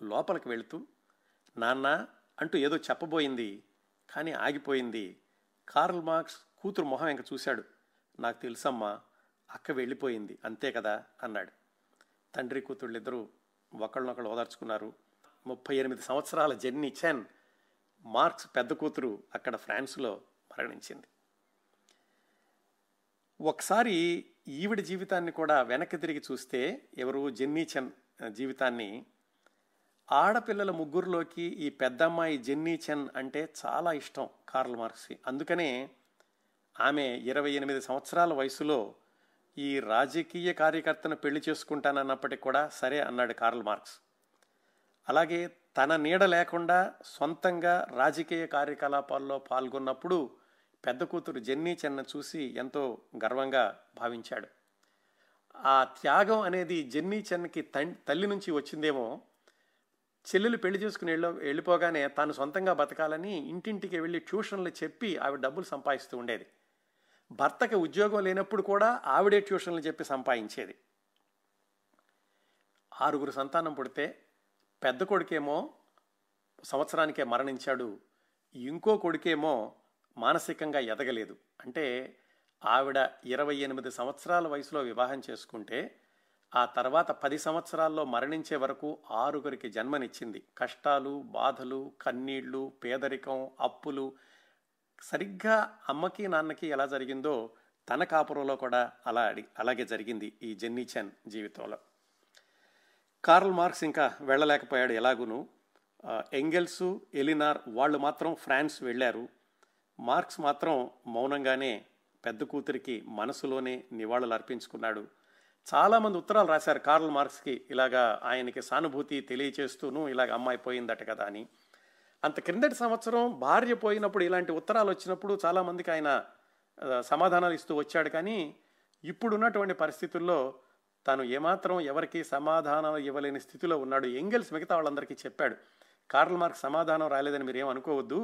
Speaker 1: లోపలికి వెళుతూ నాన్న అంటూ ఏదో చెప్పబోయింది కానీ ఆగిపోయింది. కార్ల్ మార్క్స్ కూతురు మొహం ఇంక చూశాడు. నాకు తెలుసమ్మా అక్క వెళ్ళిపోయింది అంతే కదా అన్నాడు. తండ్రి కూతుళ్ళిద్దరూ ఒకళ్ళనొకళ్ళు ఓదార్చుకున్నారు. ముప్పై ఎనిమిది సంవత్సరాల జెన్నీ చెన్ మార్క్స్ పెద్ద కూతురు అక్కడ ఫ్రాన్స్లో మరణించింది. ఒకసారి ఈవిడ జీవితాన్ని కూడా వెనక్కి తిరిగి చూస్తే ఎవరు జెన్నీ చెన్ జీవితాన్ని ఆడపిల్లల ముగ్గురులోకి ఈ పెద్దమ్మాయి జెన్నీ చెన్ అంటే చాలా ఇష్టం కార్ల్ మార్క్స్కి. అందుకనే ఆమె ఇరవై ఎనిమిది సంవత్సరాల వయసులో ఈ రాజకీయ కార్యకర్తను పెళ్ళి చేసుకుంటానన్నప్పటికీ కూడా సరే అన్నాడు కార్ల్ మార్క్స్. అలాగే తన నీడ లేకుండా సొంతంగా రాజకీయ కార్యకలాపాల్లో పాల్గొన్నప్పుడు పెద్ద కూతురు జెన్నీ చెన్న చూసి ఎంతో గర్వంగా భావించాడు. ఆ త్యాగం అనేది జెన్నీ చెన్నకి తల్లి నుంచి వచ్చిందేమో చెల్లెలు పెళ్ళి చేసుకుని వెళ్ళి వెళ్ళిపోగానే తాను సొంతంగా బతకాలని ఇంటింటికి వెళ్ళి ట్యూషన్లు చెప్పి ఆవిడ డబ్బులు సంపాదిస్తూ ఉండేది. భర్తకి ఉద్యోగం లేనప్పుడు కూడా ఆవిడే ట్యూషన్లు చెప్పి సంపాదించేది. ఆరుగురు సంతానం పుడితే పెద్ద కొడుకేమో సంవత్సరానికే మరణించాడు ఇంకో కొడుకేమో మానసికంగా ఎదగలేదు. అంటే ఆవిడ ఇరవై ఎనిమిది సంవత్సరాల వయసులో వివాహం చేసుకుంటే ఆ తర్వాత పది సంవత్సరాల్లో మరణించే వరకు ఆరుగురికి జన్మనిచ్చింది. కష్టాలు బాధలు కన్నీళ్ళు పేదరికం అప్పులు సరిగ్గా అమ్మకి నాన్నకి ఎలా జరిగిందో తన కాపురంలో కూడా అలా అలాగే జరిగింది ఈ జెన్నీ చెన్ జీవితంలో. కార్ల్ మార్క్స్ ఇంకా వెళ్ళలేకపోయాడు ఎలాగూను. ఆ, ఎంగెల్సు ఎలినార్ వాళ్ళు మాత్రం ఫ్రాన్స్ వెళ్ళారు. మార్క్స్ మాత్రం మౌనంగానే పెద్ద కూతురికి మనసులోనే నివాళులు అర్పించుకున్నాడు. చాలామంది ఉత్తరాలు రాశారు కార్ల్ మార్క్స్కి ఇలాగా ఆయనకి సానుభూతి తెలియచేస్తూను ఇలాగ అమ్మాయి పోయిందట కదా అని. అంత క్రిందటి సంవత్సరం భార్య పోయినప్పుడు ఇలాంటి ఉత్తరాలు వచ్చినప్పుడు చాలామందికి ఆయన సమాధానాలు ఇస్తూ వచ్చాడు. కానీ ఇప్పుడున్నటువంటి పరిస్థితుల్లో తాను ఏమాత్రం ఎవరికి సమాధానం ఇవ్వలేని స్థితిలో ఉన్నాడు. ఎంగెల్స్ మిగతా వాళ్ళందరికీ చెప్పాడు కార్ల్ మార్క్ సమాధానం రాలేదని మీరేం అనుకోవద్దు.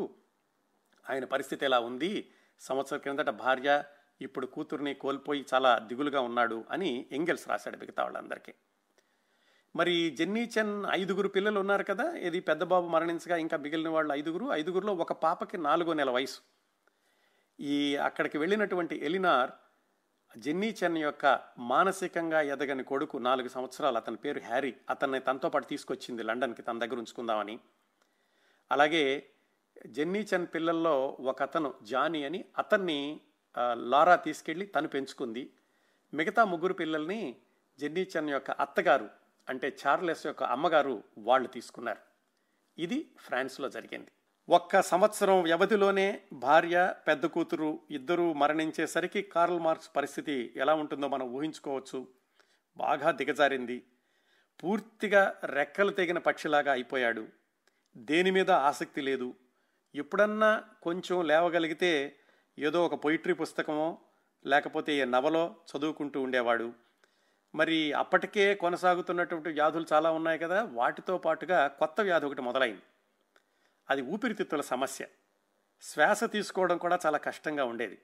Speaker 1: ఆయన పరిస్థితి ఎలా ఉంది? సంవత్సరం క్రిందట భార్య ఇప్పుడు కూతుర్ని కోల్పోయి చాలా దిగులుగా ఉన్నాడు అని ఎంగెల్స్ రాశాడు మిగతా వాళ్ళందరికీ. మరి జెన్నీ చెన్ ఐదుగురు పిల్లలు ఉన్నారు కదా ఇది పెద్ద బాబు మరణించగా ఇంకా మిగిలిన వాళ్ళు ఐదుగురు. ఐదుగురులో ఒక పాపకి నాలుగో నెల వయసు. ఈ అక్కడికి వెళ్ళినటువంటి ఎలినార్ జెన్నీ చెన్ యొక్క మానసికంగా ఎదగని కొడుకు నాలుగు సంవత్సరాలు. అతని పేరు హ్యారీ. అతన్ని తనతో పాటు తీసుకొచ్చింది లండన్కి తన దగ్గర ఉంచుకుందామని. అలాగే జెన్నీ చెన్ పిల్లల్లో ఒక అతను జానీ అని అతన్ని లారా తీసుకెళ్ళి తను పెంచుకుంది. మిగతా ముగ్గురు పిల్లల్ని జెన్నీ చెన్ యొక్క అత్తగారు అంటే చార్లెస్ యొక్క అమ్మగారు వాళ్ళు తీసుకున్నారు. ఇది ఫ్రాన్స్లో జరిగింది. ఒక్క సంవత్సరం వ్యవధిలోనే భార్య పెద్ద కూతురు ఇద్దరూ మరణించేసరికి కార్ల్ మార్క్స్ పరిస్థితి ఎలా ఉంటుందో మనం ఊహించుకోవచ్చు. బాగా దిగజారింది. పూర్తిగా రెక్కలు తెగిన పక్షిలాగా అయిపోయాడు. దేని మీద ఆసక్తి లేదు. ఎప్పుడన్నా కొంచెం లేవగలిగితే ఏదో ఒక పొయిట్రీ పుస్తకమో లేకపోతే ఏ నవలో చదువుకుంటూ ఉండేవాడు. మరి అప్పటికే కొనసాగుతున్నటువంటి వ్యాధులు చాలా ఉన్నాయి కదా వాటితో పాటుగా కొత్త వ్యాధి ఒకటి మొదలైంది. అది ఊపిరితిత్తుల సమస్య. శ్వాస తీసుకోవడం కూడా చాలా కష్టంగా ఉండేది.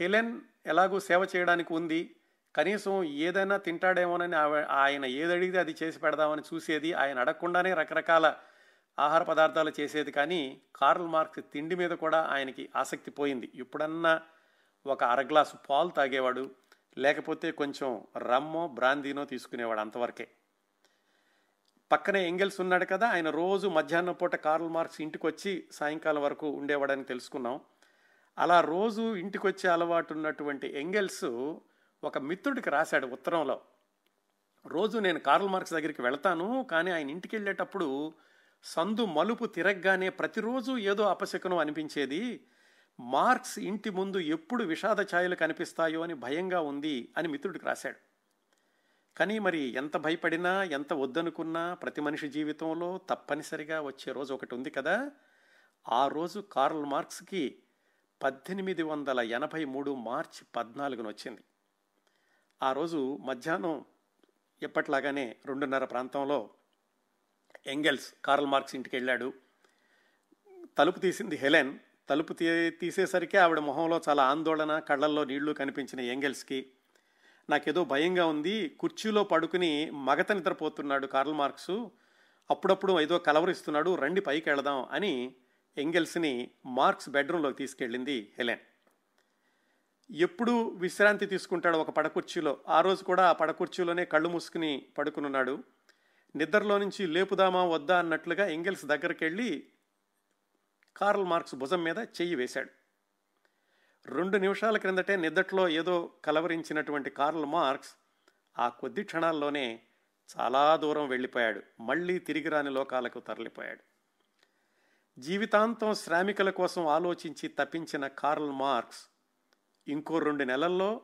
Speaker 1: హెలెన్ ఎలాగూ సేవ చేయడానికి ఉంది. కనీసం ఏదైనా తింటాడేమోనని ఆయన ఏది అడిగితే అది చేసి పెడదామని చూసేది ఆయన అడగకుండానే రకరకాల ఆహార పదార్థాలు చేసేది. కానీ కార్ల్ మార్క్స్ తిండి మీద కూడా ఆయనకి ఆసక్తి పోయింది. ఎప్పుడన్నా ఒక అర గ్లాసు పాలు తాగేవాడు లేకపోతే కొంచెం రమ్మో బ్రాందీనో తీసుకునేవాడు అంతవరకే. పక్కనే ఎంగెల్స్ ఉన్నాడు కదా ఆయన రోజు మధ్యాహ్నం పూట కార్ల్ మార్క్స్ ఇంటికి వచ్చి సాయంకాలం వరకు ఉండేవాడని తెలుసుకున్నాం. అలా రోజు ఇంటికి వచ్చే అలవాటు ఉన్నటువంటి ఎంగెల్స్ ఒక మిత్రుడికి రాశాడు ఉత్తరంలో. రోజు నేను కార్ల్ మార్క్స్ దగ్గరికి వెళ్తాను కానీ ఆయన ఇంటికి వెళ్ళేటప్పుడు సందు మలుపు తిరగగానే ప్రతిరోజు ఏదో అపశకునం అనిపించేది. మార్క్స్ ఇంటి ముందు ఎప్పుడు విషాద ఛాయలు కనిపిస్తాయో అని భయంగా ఉంది అని మిత్రుడికి రాశాడు. కానీ మరి ఎంత భయపడినా ఎంత వద్దనుకున్నా ప్రతి మనిషి జీవితంలో తప్పనిసరిగా వచ్చే రోజు ఒకటి ఉంది కదా. ఆ రోజు కార్ల్ మార్క్స్కి పద్దెనిమిది వందల ఎనభై మూడు మార్చి పద్నాలుగున వచ్చింది. ఆ రోజు మధ్యాహ్నం ఎప్పట్లాగానే రెండున్నర ప్రాంతంలో ఎంగెల్స్ కార్ల్ మార్క్స్ ఇంటికి వెళ్ళాడు. తలుపు తీసింది హెలెన్ తలుపు తీ తీసేసరికి ఆవిడ మొహంలో చాలా ఆందోళన కళ్ళల్లో నీళ్ళు కనిపించిన ఎంగెల్స్కి నాకేదో భయంగా ఉంది. కుర్చీలో పడుకుని మగత నిద్రపోతున్నాడు కార్ల్ మార్క్స్. అప్పుడప్పుడు ఏదో కలవరిస్తున్నాడు రండి పైకి వెళదాం అని ఎంగెల్స్ని మార్క్స్ బెడ్రూమ్లోకి తీసుకెళ్ళింది హెలెన్. ఎప్పుడు విశ్రాంతి తీసుకుంటాడు ఒక పడకుర్చీలో. ఆ రోజు కూడా ఆ పడకుర్చీలోనే కళ్ళు మూసుకుని పడుకునున్నాడు. నిద్రలో నుంచి లేపుదామా వద్దా అన్నట్లుగా ఎంగెల్స్ దగ్గరికి వెళ్ళి కార్ల్ మార్క్స్ భుజం మీద చెయ్యి వేశాడు. రెండు నిమిషాల క్రిందటే నిద్దట్లో ఏదో కలవరించినటువంటి కార్ల్ మార్క్స్ ఆ కొద్ది క్షణాల్లోనే చాలా దూరం వెళ్ళిపోయాడు. మళ్ళీ తిరిగి రాని లోకాలకు తరలిపోయాడు. జీవితాంతం శ్రామికుల కోసం ఆలోచించి తప్పించిన కార్ల్ మార్క్స్ ఇంకో రెండు నెలల్లో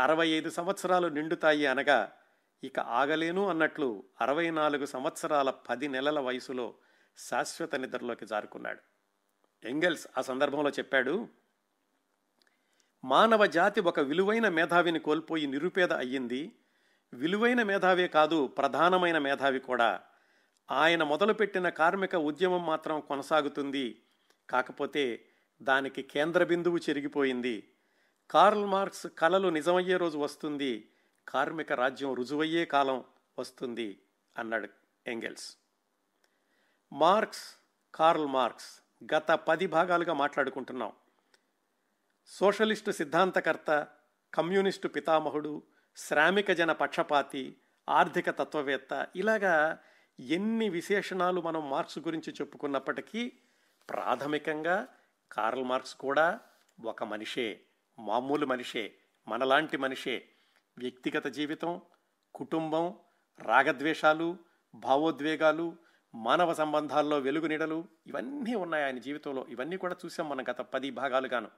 Speaker 1: అరవై ఐదు సంవత్సరాలు నిండుతాయి అనగా ఇక ఆగలేను అన్నట్లు అరవై నాలుగు సంవత్సరాల పది నెలల వయసులో శాశ్వత నిద్రలోకి జారుకున్నాడు. ఎంగెల్స్ ఆ సందర్భంలో చెప్పాడు మానవ జాతి ఒక విలువైన మేధావిని కోల్పోయి నిరుపేద అయ్యింది. విలువైన మేధావే కాదు ప్రధానమైన మేధావి కూడా. ఆయన మొదలుపెట్టిన కార్మిక ఉద్యమం మాత్రం కొనసాగుతుంది. కాకపోతే దానికి కేంద్ర బిందువు చెరిగిపోయింది. కార్ల్ మార్క్స్ కలలు నిజమయ్యే రోజు వస్తుంది. కార్మిక రాజ్యం రుజువయ్యే కాలం వస్తుంది అన్నాడు ఎంగెల్స్. మార్క్స్ కార్ల్ మార్క్స్ గత పది భాగాలుగా మాట్లాడుకుంటున్నాం. సోషలిస్టు సిద్ధాంతకర్త కమ్యూనిస్టు పితామహుడు శ్రామిక జన పక్షపాతి ఆర్థిక తత్వవేత్త ఇలాగా ఎన్ని విశేషణాలు మనం మార్క్స్ గురించి చెప్పుకున్నప్పటికీ ప్రాథమికంగా కార్ల్ మార్క్స్ కూడా ఒక మనిషే మామూలు మనిషే మనలాంటి మనిషే. వ్యక్తిగత జీవితం కుటుంబం రాగద్వేషాలు భావోద్వేగాలు మానవ సంబంధాల్లో వెలుగు నీడలు ఇవన్నీ ఉన్నాయి ఆయన జీవితంలో. ఇవన్నీ కూడా చూసాం మనం గత పది భాగాలుగాను.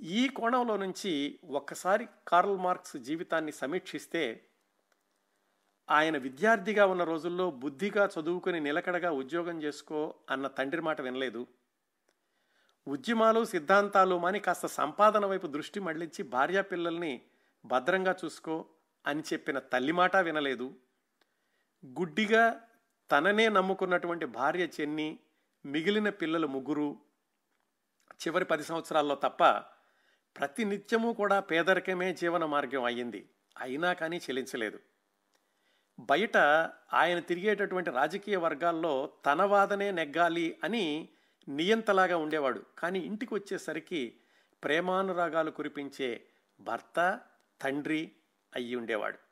Speaker 1: ఈ కోణంలో నుంచి ఒక్కసారి కార్ల్ మార్క్స్ జీవితాన్ని సమీక్షిస్తే ఆయన విద్యార్థిగా ఉన్న రోజుల్లో బుద్ధిగా చదువుకుని నిలకడగా ఉద్యోగం చేసుకో అన్న తండ్రి మాట వినలేదు. ఉద్యమాలు సిద్ధాంతాలు మాని కాస్త సంపాదన వైపు దృష్టి మళ్ళించి భార్యా పిల్లల్ని భద్రంగా చూసుకో అని చెప్పిన తల్లి మాట వినలేదు. గుడ్డిగా తననే నమ్ముకున్నటువంటి భార్య చెన్ని మిగిలిన పిల్లలు ముగ్గురు చివరి పది సంవత్సరాల్లో తప్ప ప్రతి నిత్యము కూడా పేదరికమే జీవన మార్గం అయ్యింది. అయినా కానీ చెల్లించలేదు. బయట ఆయన తిరిగేటటువంటి రాజకీయ వర్గాల్లో తన వాదనే నెగ్గాలి అని నియంతలాగా ఉండేవాడు. కానీ ఇంటికి వచ్చేసరికి ప్రేమానురాగాలు కురిపించే భర్త తండ్రి అయ్యి ఉండేవాడు.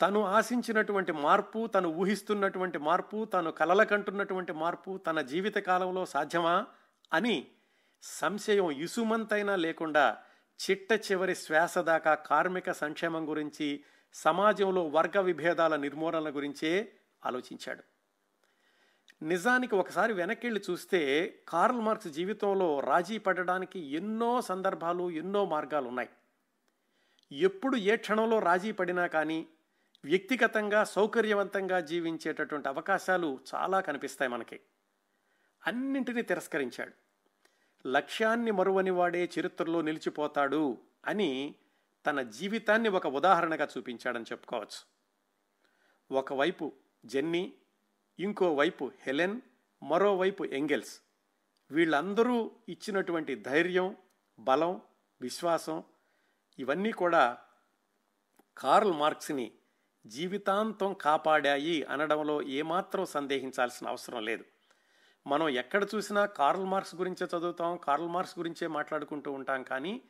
Speaker 1: తను ఆశించినటువంటి మార్పు తను ఊహిస్తున్నటువంటి మార్పు తను కలలకంటున్నటువంటి మార్పు తన జీవిత కాలంలో సాధ్యమా అని సంశయం ఇసుమంతైనా లేకుండా చిట్ట చివరి శ్వాస దాకా కార్మిక సంక్షేమం గురించి సమాజంలో వర్గ విభేదాల నిర్మూలన గురించే ఆలోచించాడు. నిజానికి ఒకసారి వెనక్కిళ్ళి చూస్తే కార్ల్ మార్క్స్ జీవితంలో రాజీ పడడానికి ఎన్నో సందర్భాలు ఎన్నో మార్గాలు ఉన్నాయి ఎప్పుడు ఏ క్షణంలో రాజీ పడినా కానీ వ్యక్తిగతంగా సౌకర్యవంతంగా జీవించేటటువంటి అవకాశాలు చాలా కనిపిస్తాయి మనకి. అన్నింటినీ తిరస్కరించాడు. లక్ష్యాన్ని మరువని వాడే చరిత్రలో నిలిచిపోతాడు అని తన జీవితాన్ని ఒక ఉదాహరణగా చూపించాడని చెప్పుకోవచ్చు. ఒకవైపు జెన్నీ ఇంకోవైపు హెలెన్ మరోవైపు ఎంగెల్స్. వీళ్ళందరూ ఇచ్చినటువంటి ధైర్యం బలం విశ్వాసం ఇవన్నీ కూడా కార్ల్ మార్క్స్ని జీవితాంతం కాపాడాయి అనడంలో ఏమాత్రం సందేహించాల్సిన అవసరం లేదు. మనం ఎక్కడ చూసినా కార్ల్ మార్క్స్ గురించే చదువుతాం కార్ల్ మార్క్స్ గురించే మాట్లాడుకుంటూ ఉంటాం కానీ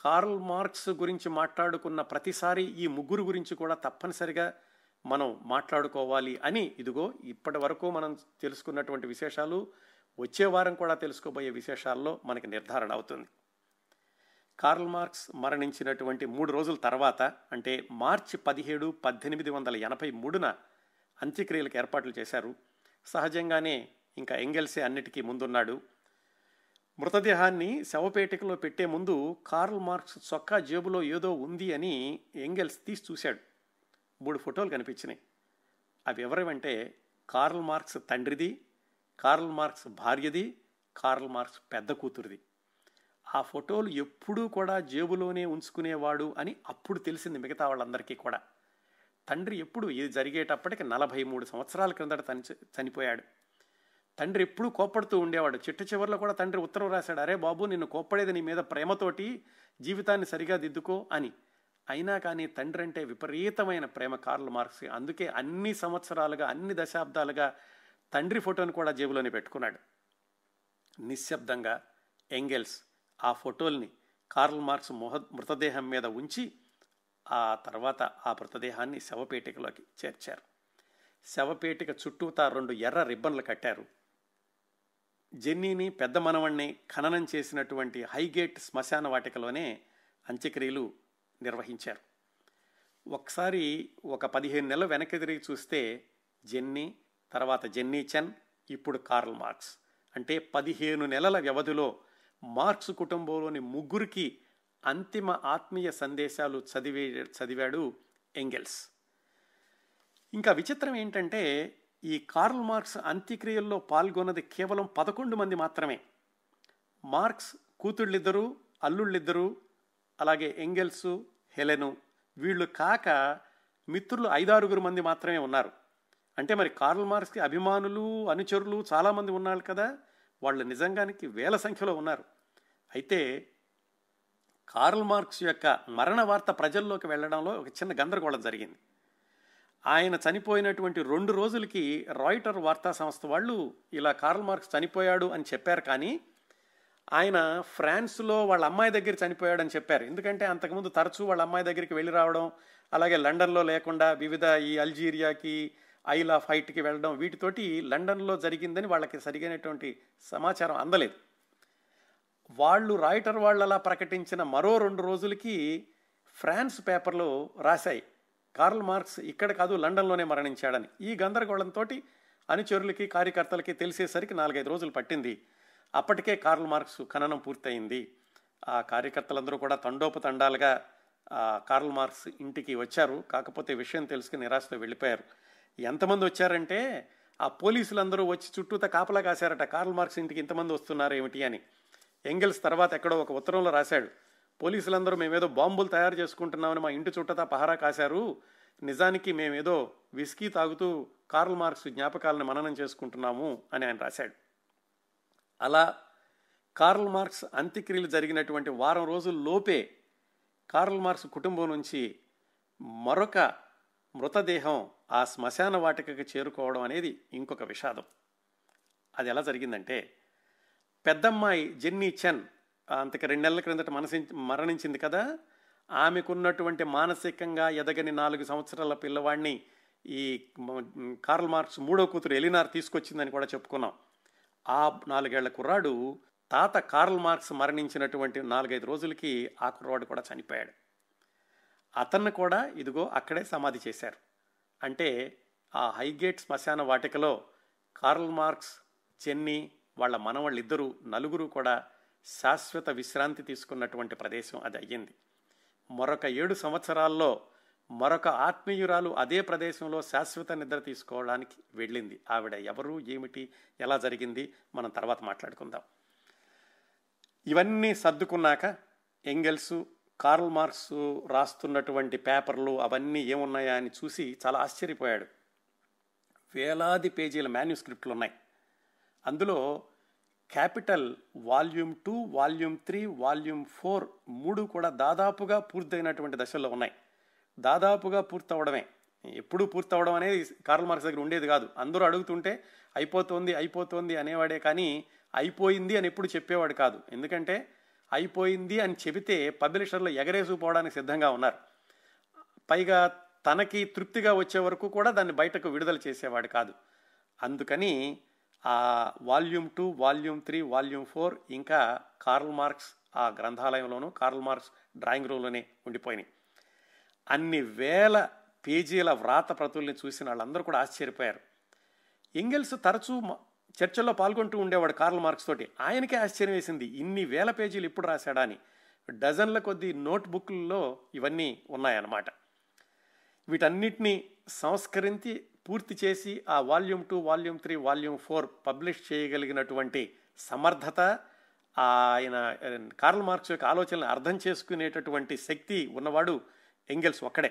Speaker 1: కార్ల్ మార్క్స్ గురించి మాట్లాడుకున్న ప్రతిసారి ఈ ముగ్గురు గురించి కూడా తప్పనిసరిగా మనం మాట్లాడుకోవాలి అని ఇదిగో ఇప్పటి వరకు మనం తెలుసుకున్నటువంటి విశేషాలు వచ్చే వారం కూడా తెలుసుకోబోయే విశేషాల్లో మనకి నిర్ధారణ అవుతుంది. కార్ల్ మార్క్స్ మరణించినటువంటి మూడు రోజుల తర్వాత అంటే మార్చి పదిహేడు పద్దెనిమిది వందల ఎనభై మూడున అంత్యక్రియలకు ఏర్పాట్లు చేశారు. సహజంగానే ఇంకా ఎంగెల్సే అన్నిటికీ ముందున్నాడు. మృతదేహాన్ని శవపేటికలో పెట్టే ముందు కార్ల్ మార్క్స్ చొక్కా జేబులో ఏదో ఉంది అని ఎంగెల్స్ తీసి చూశాడు. మూడు ఫోటోలు కనిపించినాయి. అవి ఎవరివంటే కార్ల్ మార్క్స్ తండ్రిది కార్ల్ మార్క్స్ భార్యది కార్ల్ మార్క్స్ పెద్ద కూతురిది. ఆ ఫోటోలు ఎప్పుడూ కూడా జేబులోనే ఉంచుకునేవాడు అని అప్పుడు తెలిసింది మిగతా వాళ్ళందరికీ కూడా. తండ్రి ఎప్పుడు ఇది జరిగేటప్పటికి నలభై మూడు సంవత్సరాల క్రిందట తని చనిపోయాడు. తండ్రి ఎప్పుడూ కోప్పడుతూ ఉండేవాడు. చిట్ట చివరిలో కూడా తండ్రి ఉత్తరం రాశాడు అరే బాబు నిన్ను కోప్పడేది నీ మీద ప్రేమతోటి జీవితాన్ని సరిగా దిద్దుకో అని. అయినా కానీ తండ్రి అంటే విపరీతమైన ప్రేమ కార్ల్ మార్క్స్. అందుకే అన్ని సంవత్సరాలుగా అన్ని దశాబ్దాలుగా తండ్రి ఫోటోను కూడా జేబులోనే పెట్టుకున్నాడు. నిశ్శబ్దంగా ఎంగెల్స్ ఆ ఫోటోల్ని కార్ల్ మార్క్స్ మొహ మృతదేహం మీద ఉంచి ఆ తర్వాత ఆ మృతదేహాన్ని శవపేటికలోకి చేర్చారు. శవపేటిక చుట్టూతా రెండు ఎర్ర రిబ్బన్లు కట్టారు. జెన్నీని పెద్ద మనవణ్ణి ఖననం చేసినటువంటి హైగేట్ శ్మశాన వాటికలోనే అంత్యక్రియలు నిర్వహించారు. ఒకసారి ఒక పదిహేను నెలలు వెనక్కి తిరిగి చూస్తే జెన్నీ తర్వాత జెన్నీ చెన్ ఇప్పుడు కార్ల్ మార్క్స్. అంటే పదిహేను నెలల వ్యవధిలో మార్క్స్ కుటుంబంలోని ముగ్గురికి అంతిమ ఆత్మీయ సందేశాలు చదివే చదివాడు ఎంగెల్స్. ఇంకా విచిత్రం ఏంటంటే ఈ కార్ల్ మార్క్స్ అంత్యక్రియల్లో పాల్గొన్నది కేవలం పదకొండు మంది మాత్రమే. మార్క్స్ కూతుళ్ళిద్దరూ అల్లుళ్ళిద్దరూ అలాగే ఎంగెల్స్ హెలెను వీళ్ళు కాక మిత్రులు ఐదారుగురు మంది మాత్రమే ఉన్నారు. అంటే మరి కార్ల్ మార్క్స్కి అభిమానులు అనుచరులు చాలామంది ఉన్నారు కదా. వాళ్ళు నిజంగానికి వేల సంఖ్యలో ఉన్నారు. అయితే కార్ల్ మార్క్స్ యొక్క మరణ వార్త ప్రజల్లోకి వెళ్ళడంలో ఒక చిన్న గందరగోళం జరిగింది. ఆయన చనిపోయినటువంటి రెండు రోజులకి రాయిటర్ వార్తా సంస్థ వాళ్ళు ఇలా కార్ల్ మార్క్స్ చనిపోయాడు అని చెప్పారు కానీ ఆయన ఫ్రాన్స్లో వాళ్ళ అమ్మాయి దగ్గర చనిపోయాడని చెప్పారు. ఎందుకంటే అంతకుముందు తరచూ వాళ్ళ అమ్మాయి దగ్గరికి వెళ్ళి రావడం అలాగే లండన్లో లేకుండా వివిధ ఈ అల్జీరియాకి ఐల్ ఆఫ్ హైట్కి వెళ్ళడం వీటితోటి లండన్లో జరిగిందని వాళ్ళకి సరిగైనటువంటి సమాచారం అందలేదు. వాళ్ళు రాయిటర్ వాళ్ళు అలా ప్రకటించిన మరో రెండు రోజులకి ఫ్రాన్స్ పేపర్లో రాశాయి. కార్ల్ మార్క్స్ ఇక్కడ కాదు లండన్లోనే మరణించాడని. ఈ గందరగోళంతో అనుచరులకి కార్యకర్తలకి తెలిసేసరికి నాలుగైదు రోజులు పట్టింది. అప్పటికే కార్ల్ మార్క్స్ ఖననం పూర్తయింది. ఆ కార్యకర్తలందరూ కూడా తండోపతండాలుగా కార్ల్ మార్క్స్ ఇంటికి వచ్చారు. కాకపోతే విషయం తెలుసుకుని నిరాశతో వెళ్ళిపోయారు. ఎంతమంది వచ్చారంటే ఆ పోలీసులందరూ వచ్చి చుట్టూత కాపలా కాశారట. కార్ల్ మార్క్స్ ఇంటికి ఇంతమంది వస్తున్నారు ఏమిటి అని. ఎంగిల్స్ తర్వాత ఎక్కడో ఒక ఉత్తరంలో రాశాడు. పోలీసులందరూ మేమేదో బాంబులు తయారు చేసుకుంటున్నామని మా ఇంటి చుట్టతా పహారా కాశారు. నిజానికి మేమేదో విస్కీ తాగుతూ కార్ల్ మార్క్స్ జ్ఞాపకాలను మననం చేసుకుంటున్నాము అని ఆయన రాశాడు. అలా కార్ల్ మార్క్స్ అంత్యక్రియలు జరిగినటువంటి వారం రోజుల లోపే కార్ల్ మార్క్స్ కుటుంబం నుంచి మరొక మృతదేహం ఆ శ్మశాన వాటికకి చేరుకోవడం అనేది ఇంకొక విషాదం. అది ఎలా జరిగిందంటే పెద్దమ్మాయి జెన్నీ చెన్ అంతకు రెండు నెలల క్రిందట మనసి మరణించింది కదా ఆమెకున్నటువంటి మానసికంగా ఎదగని నాలుగు సంవత్సరాల పిల్లవాడిని ఈ కార్ల్ మార్క్స్ మూడో కూతురు ఎలినార్ తీసుకొచ్చిందని కూడా చెప్పుకున్నాం. ఆ నాలుగేళ్ళ కుర్రాడు తాత కార్ల్ మార్క్స్ మరణించినటువంటి నాలుగైదు రోజులకి ఆ కుర్రాడు కూడా చనిపోయాడు. అతన్ని కూడా ఇదిగో అక్కడే సమాధి చేశారు. అంటే ఆ హైగేట్ శ్మశాన వాటికలో కార్ల్ మార్క్స్ చెన్నీ వాళ్ళ మనవాళ్ళిద్దరూ నలుగురు కూడా శాశ్వత విశ్రాంతి తీసుకున్నటువంటి ప్రదేశం అది అయ్యింది. మరొక ఏడు సంవత్సరాల్లో మరొక ఆత్మీయురాలు అదే ప్రదేశంలో శాశ్వత నిద్ర తీసుకోవడానికి వెళ్ళింది. ఆవిడ ఎవరు ఏమిటి ఎలా జరిగింది మనం తర్వాత మాట్లాడుకుందాం. ఇవన్నీ సర్దుకున్నాక ఎంగెల్సు కార్ల్ మార్క్స్ రాస్తున్నటువంటి పేపర్లు అవన్నీ ఏమున్నాయా అని చూసి చాలా ఆశ్చర్యపోయాడు. వేలాది పేజీల మాన్యుస్క్రిప్ట్లు ఉన్నాయి. అందులో capital volume two volume three volume four మూడు కూడా దాదాపుగా పూర్తయినటువంటి దశల్లో ఉన్నాయి. దాదాపుగా పూర్తవడమే. ఎప్పుడు పూర్తవడం అనేది కార్ల్ మార్క్స్ దగ్గర ఉండేది కాదు. అందరూ అడుగుతుంటే అయిపోతుంది అయిపోతుంది అనేవాడే కానీ అయిపోయింది అని ఎప్పుడు చెప్పేవాడు కాదు. ఎందుకంటే అయిపోయింది అని చెబితే పబ్లిషర్లు ఎగరేసుకుపోవడానికి సిద్ధంగా ఉన్నారు. పైగా తనకి తృప్తిగా వచ్చే వరకు కూడా దాన్ని బయటకు విడుదల చేసేవాడు కాదు. అందుకని ఆ volume two volume three volume four ఇంకా కార్ల్ మార్క్స్ ఆ గ్రంథాలయంలోనూ కార్ల్ మార్క్స్ డ్రాయింగ్ రూమ్లోనే ఉండిపోయినాయి. అన్ని వేల పేజీల వ్రాత ప్రతుల్ని చూసిన వాళ్ళందరూ కూడా ఆశ్చర్యపోయారు. ఇంగిల్స్ తరచూ చర్చల్లో పాల్గొంటూ ఉండేవాడు కార్ల్ మార్క్స్ తోటి. ఆయనకే ఆశ్చర్యం వేసింది ఇన్ని వేల పేజీలు ఇప్పుడు రాశాడా అని. డజన్ల కొద్ది నోట్బుక్లలో ఇవన్నీ ఉన్నాయన్నమాట. వీటన్నిటినీ సంస్కరించి పూర్తి చేసి ఆ volume two volume three volume four publish చేయగలిగినటువంటి సమర్థత ఆయన కార్ల్ మార్క్స్ యొక్క ఆలోచనలు అర్థం చేసుకునేటటువంటి శక్తి ఉన్నవాడు ఎంగెల్స్ ఒక్కడే.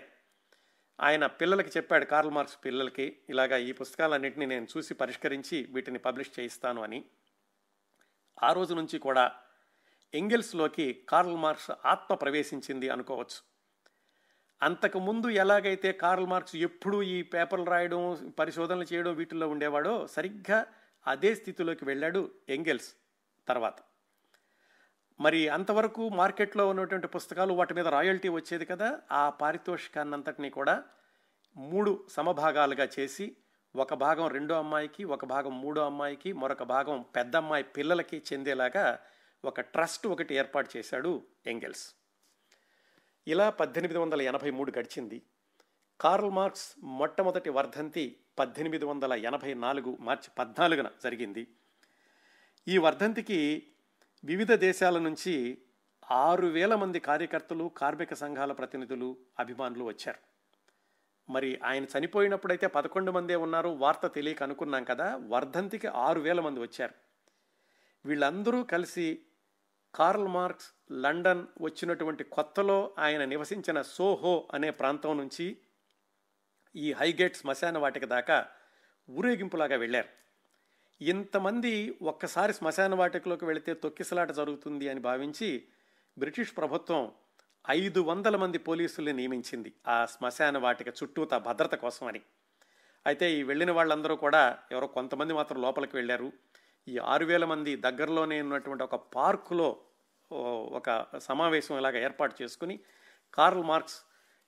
Speaker 1: ఆయన పిల్లలకి చెప్పాడు కార్ల్ మార్క్స్ పిల్లలకి ఇలాగా ఈ పుస్తకాలన్నింటినీ నేను చూసి పరిష్కరించి వీటిని పబ్లిష్ చేయిస్తాను అని. ఆ రోజు నుంచి కూడా ఎంగిల్స్లోకి కార్ల్ మార్క్స్ ఆత్మ ప్రవేశించింది అనుకోవచ్చు. అంతకుముందు ఎలాగైతే కార్ల్ మార్క్స్ ఎప్పుడూ ఈ పేపర్లు రాయడం పరిశోధనలు చేయడం వీటిల్లో ఉండేవాడో సరిగ్గా అదే స్థితిలోకి వెళ్ళాడు ఎంగెల్స్ తర్వాత. మరి అంతవరకు మార్కెట్లో ఉన్నటువంటి పుస్తకాలు వాటి మీద రాయల్టీ వచ్చేది కదా ఆ పారితోషికాన్నంతటినీ కూడా మూడు సమభాగాలుగా చేసి ఒక భాగం రెండో అమ్మాయికి ఒక భాగం మూడో అమ్మాయికి మరొక భాగం పెద్ద అమ్మాయి పిల్లలకి చెందేలాగా ఒక ట్రస్ట్ ఒకటి ఏర్పాటు చేశాడు ఎంగెల్స్. ఇలా పద్దెనిమిది వందల ఎనభై మూడు గడిచింది. కార్ల్ మార్క్స్ మొట్టమొదటి వర్ధంతి పద్దెనిమిది వందల ఎనభై నాలుగు మార్చి పద్నాలుగున జరిగింది. ఈ వర్ధంతికి వివిధ దేశాల నుంచి ఆరు వేల మంది కార్యకర్తలు కార్మిక సంఘాల ప్రతినిధులు అభిమానులు వచ్చారు. మరి ఆయన చనిపోయినప్పుడైతే పదకొండు మందే ఉన్నారు వార్త తెలియక అనుకున్నాం కదా వర్ధంతికి ఆరు వేల మంది వచ్చారు. వీళ్ళందరూ కలిసి కార్ల్ మార్క్స్ లండన్ వచ్చినటువంటి కొత్తలో ఆయన నివసించిన సోహో అనే ప్రాంతం నుంచి ఈ హైగేట్ శ్మశాన వాటికి దాకా ఊరేగింపులాగా వెళ్ళారు. ఇంతమంది ఒక్కసారి శ్మశాన వాటికలోకి వెళితే తొక్కిసలాట జరుగుతుంది అని భావించి బ్రిటిష్ ప్రభుత్వం ఐదు వందల మంది పోలీసుల్ని నియమించింది ఆ శ్మశాన వాటిక చుట్టూత భద్రత కోసం అని. అయితే ఈ వెళ్ళిన వాళ్ళందరూ కూడా ఎవరో కొంతమంది మాత్రం లోపలికి వెళ్ళారు. ఈ ఆరు వేల మంది దగ్గరలోనే ఉన్నటువంటి ఒక పార్కులో ఒక సమావేశం ఇలాగ ఏర్పాటు చేసుకుని కార్ల్ మార్క్స్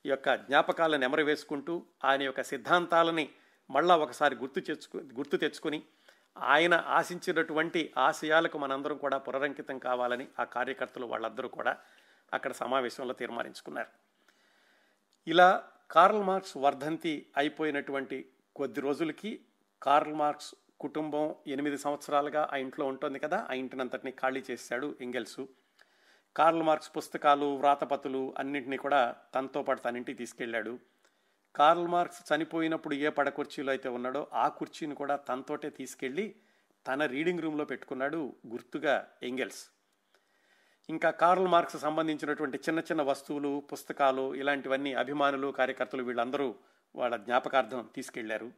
Speaker 1: యొక్క జ్ఞాపకాలను ఎమరవేసుకుంటూ ఆయన యొక్క సిద్ధాంతాలని మళ్ళా ఒకసారి గుర్తు తెచ్చుకు గుర్తు తెచ్చుకొని ఆయన ఆశించినటువంటి ఆశయాలకు మనందరం కూడా పునరంకితం కావాలని ఆ కార్యకర్తలు వాళ్ళందరూ కూడా అక్కడ సమావేశంలో తీర్మానించుకున్నారు. ఇలా కార్ల్ మార్క్స్ వర్ధంతి అయిపోయినటువంటి కొద్ది రోజులకి కార్ల్ మార్క్స్ కుటుంబం ఎనిమిది సంవత్సరాలుగా ఆ ఇంట్లో ఉంటుంది కదా ఆ ఇంటినంతటిని ఖాళీ చేశాడు ఎంగెల్సు. కార్ల్ మార్క్స్ పుస్తకాలు వ్రాతపతులు అన్నింటినీ కూడా తనతో పాటు తన ఇంటికి తీసుకెళ్ళాడు. కార్ల్ మార్క్స్ చనిపోయినప్పుడు ఏ పడ కుర్చీలో అయితే ఉన్నాడో ఆ కుర్చీని కూడా తనతోటే తీసుకెళ్ళి తన రీడింగ్ రూమ్లో పెట్టుకున్నాడు గుర్తుగా ఎంగెల్స్. ఇంకా కార్ల్ మార్క్స్ సంబంధించినటువంటి చిన్న చిన్న వస్తువులు పుస్తకాలు ఇలాంటివన్నీ అభిమానులు కార్యకర్తలు వీళ్ళందరూ వాళ్ళ జ్ఞాపకార్థం తీసుకెళ్ళారు.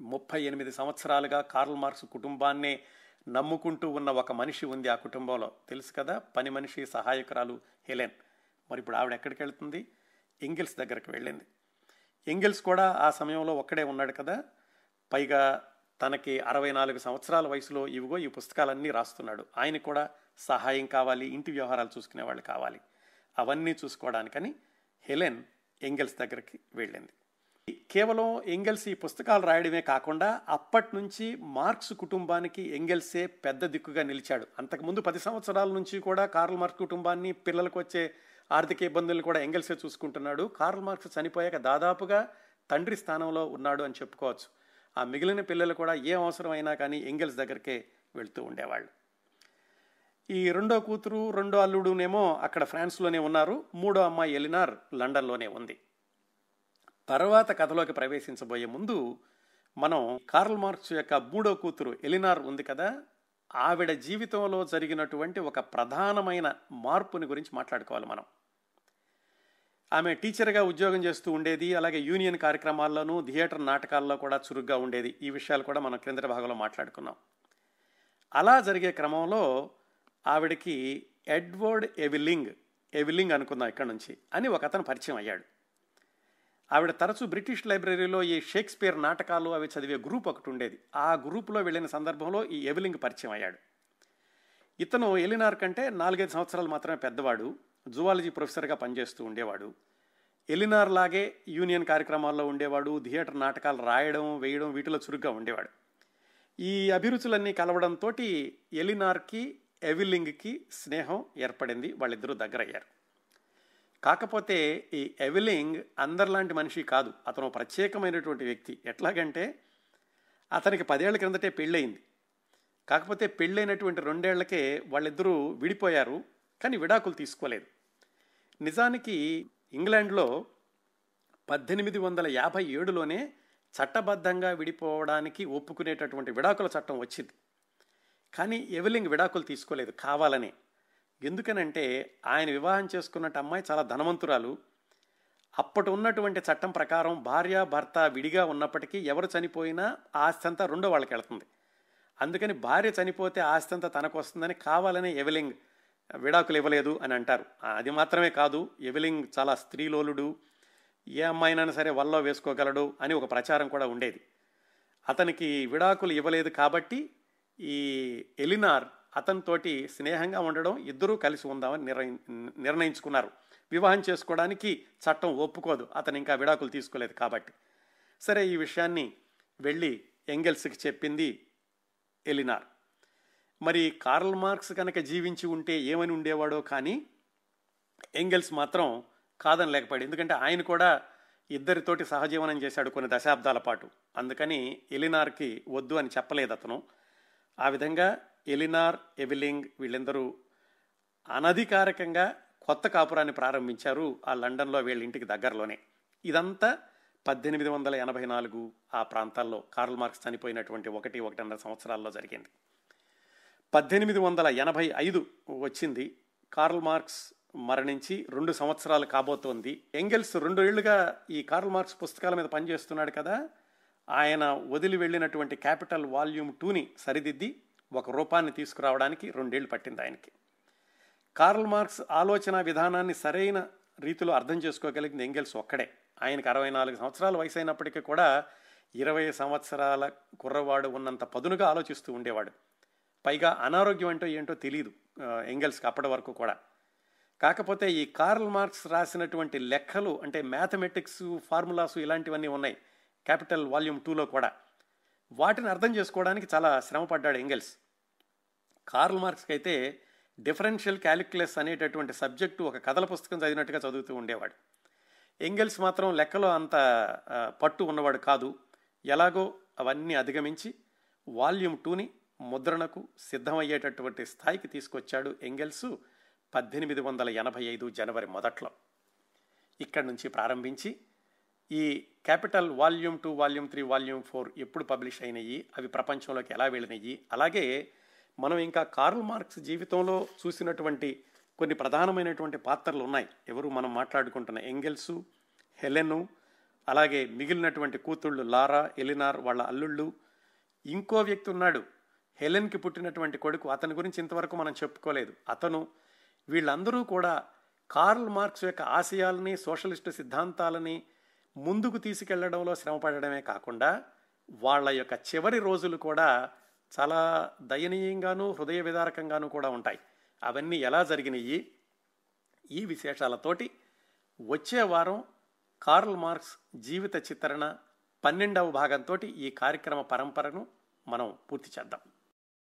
Speaker 1: ముప్పై ఎనిమిది సంవత్సరాలుగా కార్ల్ మార్క్స్ కుటుంబాన్నే నమ్ముకుంటూ ఉన్న ఒక మనిషి ఉంది ఆ కుటుంబంలో. తెలుసు కదా పని మనిషి సహాయకురాలు హెలెన్. మరి ఇప్పుడు ఆవిడ ఎక్కడికి వెళ్తుంది ఎంగిల్స్ దగ్గరికి వెళ్ళింది. ఎంగిల్స్ కూడా ఆ సమయంలో ఒక్కడే ఉన్నాడు కదా. పైగా తనకి అరవై నాలుగు సంవత్సరాల వయసులో ఇవిగో ఈ పుస్తకాలన్నీ రాస్తున్నాడు. ఆయన కూడా సహాయం కావాలి ఇంటి వ్యవహారాలు చూసుకునే వాళ్ళు కావాలి. అవన్నీ చూసుకోవడానికని హెలెన్ ఎంగెల్స్ దగ్గరికి వెళ్ళింది. కేవలం ఎంగెల్స్ ఈ పుస్తకాలు రాయడమే కాకుండా అప్పటి నుంచి మార్క్స్ కుటుంబానికి ఎంగెల్సే పెద్ద దిక్కుగా నిలిచాడు. అంతకుముందు పది సంవత్సరాల నుంచి కూడా కార్ల్ మార్క్స్ కుటుంబాన్ని పిల్లలకు వచ్చే ఆర్థిక ఇబ్బందులను కూడా ఎంగెల్సే చూసుకుంటున్నాడు. కార్ల్ మార్క్స్ చనిపోయాక దాదాపుగా తండ్రి స్థానంలో ఉన్నాడు అని చెప్పుకోవచ్చు. ఆ మిగిలిన పిల్లలు కూడా ఏ అవసరమైనా కానీ ఎంగెల్స్ దగ్గరికే వెళ్తూ ఉండేవాళ్ళు. ఈ రెండో కూతురు రెండో అల్లుడునేమో అక్కడ ఫ్రాన్స్లోనే ఉన్నారు. మూడో అమ్మాయి ఎలినార్ లండన్లోనే ఉంది. తర్వాత కథలోకి ప్రవేశించబోయే ముందు మనం కార్ల్ మార్క్స్ యొక్క మూడో కూతురు ఎలినార్ ఉంది కదా ఆవిడ జీవితంలో జరిగినటువంటి ఒక ప్రధానమైన మార్పుని గురించి మాట్లాడుకోవాలి మనం. ఆమె టీచర్గా ఉద్యోగం చేస్తూ ఉండేది అలాగే యూనియన్ కార్యక్రమాల్లోనూ థియేటర్ నాటకాల్లో కూడా చురుగ్గా ఉండేది. ఈ విషయాలు కూడా మనం కేంద్ర భాగంలో మాట్లాడుకున్నాం అలా జరిగే క్రమంలో ఆవిడకి ఎడ్వర్డ్ ఎవిలింగ్ ఎవిలింగ్ అనుకుందాం ఇక్కడ నుంచి అని ఒక అతను పరిచయం అయ్యాడు. ఆవిడ తరచూ బ్రిటిష్ లైబ్రరీలో ఈ షేక్స్పియర్ నాటకాలు అవి చదివే గ్రూప్ ఒకటి ఉండేది. ఆ గ్రూపులో వెళ్ళిన సందర్భంలో ఈ ఎవిలింగ్ పరిచయం అయ్యాడు. ఇతను ఎలినార్ కంటే నాలుగైదు సంవత్సరాలు మాత్రమే పెద్దవాడు. జువాలజీ ప్రొఫెసర్గా పనిచేస్తూ ఉండేవాడు. ఎలినార్ లాగే యూనియన్ కార్యక్రమాల్లో ఉండేవాడు థియేటర్ నాటకాలు రాయడం వేయడం వీటిలో చురుగ్గా ఉండేవాడు. ఈ అభిరుచులన్నీ కలవడంతో ఎలినార్కి ఎవిలింగ్కి స్నేహం ఏర్పడింది వాళ్ళిద్దరూ దగ్గరయ్యారు. కాకపోతే ఈ ఎవిలింగ్ అందరిలాంటి మనిషి కాదు అతను ప్రత్యేకమైనటువంటి వ్యక్తి. ఎట్లాగంటే అతనికి పదేళ్ళ క్రిందటే పెళ్ళయింది. కాకపోతే పెళ్ళైనటువంటి రెండేళ్ళకే వాళ్ళిద్దరూ విడిపోయారు కానీ విడాకులు తీసుకోలేదు. నిజానికి ఇంగ్లాండ్లో పద్దెనిమిది వందల యాభై ఏడులోనే చట్టబద్ధంగా విడిపోవడానికి ఒప్పుకునేటటువంటి విడాకుల చట్టం వచ్చింది. కానీ ఎవలింగ్ విడాకులు తీసుకోలేదు కావాలని. ఎందుకనంటే ఆయన వివాహం చేసుకున్నట్టు అమ్మాయి చాలా ధనవంతురాలు. అప్పటి ఉన్నటువంటి చట్టం ప్రకారం భార్య భర్త విడిగా ఉన్నప్పటికీ ఎవరు చనిపోయినా ఆస్తి అంతా రెండో వాళ్ళకి వెళ్తుంది. అందుకని భార్య చనిపోతే ఆస్తి అంతా తనకు వస్తుందని కావాలని ఎవలింగ్ విడాకులు ఇవ్వలేదు అని అంటారు. అది మాత్రమే కాదు ఎవిలింగ్ చాలా స్త్రీలోలుడు ఏ అమ్మాయినైనా సరే వల్లో వేసుకోగలడు అని ఒక ప్రచారం కూడా ఉండేది. అతనికి విడాకులు ఇవ్వలేదు కాబట్టి ఈ ఎలినార్ అతనితోటి స్నేహంగా ఉండడం ఇద్దరూ కలిసి ఉందామని నిర్ణయి నిర్ణయించుకున్నారు. వివాహం చేసుకోవడానికి చట్టం ఒప్పుకోదు అతను ఇంకా విడాకులు తీసుకోలేదు కాబట్టి. సరే ఈ విషయాన్ని వెళ్ళి ఎంగెల్స్కి చెప్పింది ఎలినార్. మరి కార్ల్ మార్క్స్ కనుక జీవించి ఉంటే ఏమని ఉండేవాడో కానీ ఎంగెల్స్ మాత్రం కాదని లేకపోయాడు ఎందుకంటే ఆయన కూడా ఇద్దరితోటి సహజీవనం చేశాడు కొన్ని దశాబ్దాల పాటు. అందుకని ఎలినార్కి వద్దు అని చెప్పలేదు అతను. ఆ విధంగా ఎలినార్ ఎవిలింగ్ వీళ్ళందరూ అనధికారికంగా కొత్త కాపురాన్ని ప్రారంభించారు ఆ లండన్లో వీళ్ళ ఇంటికి దగ్గరలోనే. ఇదంతా పద్దెనిమిది వందల ఎనభై నాలుగు ఆ ప్రాంతాల్లో కార్ల్ మార్క్స్ చనిపోయినటువంటి ఒకటి ఒకటిన్నర సంవత్సరాల్లో జరిగింది. పద్దెనిమిది వందల ఎనభై ఐదు వచ్చింది. కార్ల్ మార్క్స్ మరణించి రెండు సంవత్సరాలు కాబోతోంది. ఎంగెల్స్ రెండు ఏళ్ళుగా ఈ కార్ల్ మార్క్స్ పుస్తకాల మీద పనిచేస్తున్నాడు కదా. ఆయన వదిలి వెళ్ళినటువంటి క్యాపిటల్ వాల్యూమ్ టూని సరిదిద్ది ఒక రూపాన్ని తీసుకురావడానికి రెండేళ్ళు పట్టింది ఆయనకి. కార్ల్ మార్క్స్ ఆలోచన విధానాన్ని సరైన రీతిలో అర్థం చేసుకోగలిగింది ఎంగెల్స్ ఒక్కడే. ఆయనకు అరవై నాలుగు సంవత్సరాల వయసు అయినప్పటికీ కూడా ఇరవై సంవత్సరాల కుర్రవాడు ఉన్నంత పదునుగా ఆలోచిస్తూ ఉండేవాడు. పైగా అనారోగ్యం అంటే ఏంటో తెలియదు ఎంగెల్స్కి అప్పటి వరకు కూడా. కాకపోతే ఈ కార్ల్ మార్క్స్ రాసినటువంటి లెక్కలు అంటే మ్యాథమెటిక్స్ ఫార్ములాస్ ఇలాంటివన్నీ ఉన్నాయి క్యాపిటల్ వాల్యూమ్ టూలో కూడా. వాటిని అర్థం చేసుకోవడానికి చాలా శ్రమపడ్డాడు ఎంగెల్స్. కార్ల్ మార్క్స్కి అయితే డిఫరెన్షియల్ క్యాలిక్యులస్ అనేటటువంటి సబ్జెక్టు ఒక కథల పుస్తకం చదివినట్టుగా చదువుతూ ఉండేవాడు. ఎంగెల్స్ మాత్రం లెక్కలో అంత పట్టు ఉన్నవాడు కాదు. ఎలాగో అవన్నీ అధిగమించి వాల్యూమ్ టూని ముద్రణకు సిద్ధమయ్యేటటువంటి స్థాయికి తీసుకొచ్చాడు ఎంగెల్సు పద్దెనిమిది వందల ఎనభై ఐదు జనవరి మొదట్లో. ఇక్కడి నుంచి ప్రారంభించి ఈ capital volume two volume three volume four ఎప్పుడు పబ్లిష్ అయినాయి అవి ప్రపంచంలోకి ఎలా వెళ్ళినాయి అలాగే మనం ఇంకా కార్ల్ మార్క్స్ జీవితంలో చూసినటువంటి కొన్ని ప్రధానమైనటువంటి పాత్రలు ఉన్నాయి. ఎవరు మనం మాట్లాడుకుంటున్న ఎంగెల్సు హెలెను అలాగే మిగిలినటువంటి కూతుళ్ళు లారా ఎలినార్ వాళ్ళ అల్లుళ్ళు ఇంకో వ్యక్తి ఉన్నాడు హెలెన్కి పుట్టినటువంటి కొడుకు అతని గురించి ఇంతవరకు మనం చెప్పుకోలేదు. అతను వీళ్ళందరూ కూడా కార్ల్ మార్క్స్ యొక్క ఆశయాలని సోషలిస్టు సిద్ధాంతాలని ముందుకు తీసుకెళ్ళడంలో శ్రమపడడమే కాకుండా వాళ్ళ యొక్క చివరి రోజులు కూడా చాలా దయనీయంగాను హృదయ విదారకంగాను కూడా ఉంటాయి. అవన్నీ ఎలా జరిగినాయి? ఈ విశేషాలతోటి వచ్చే వారం కార్ల్ మార్క్స్ జీవిత చిత్రణ పన్నెండవ భాగంతో ఈ కార్యక్రమ పరంపరను మనం పూర్తి చేద్దాం.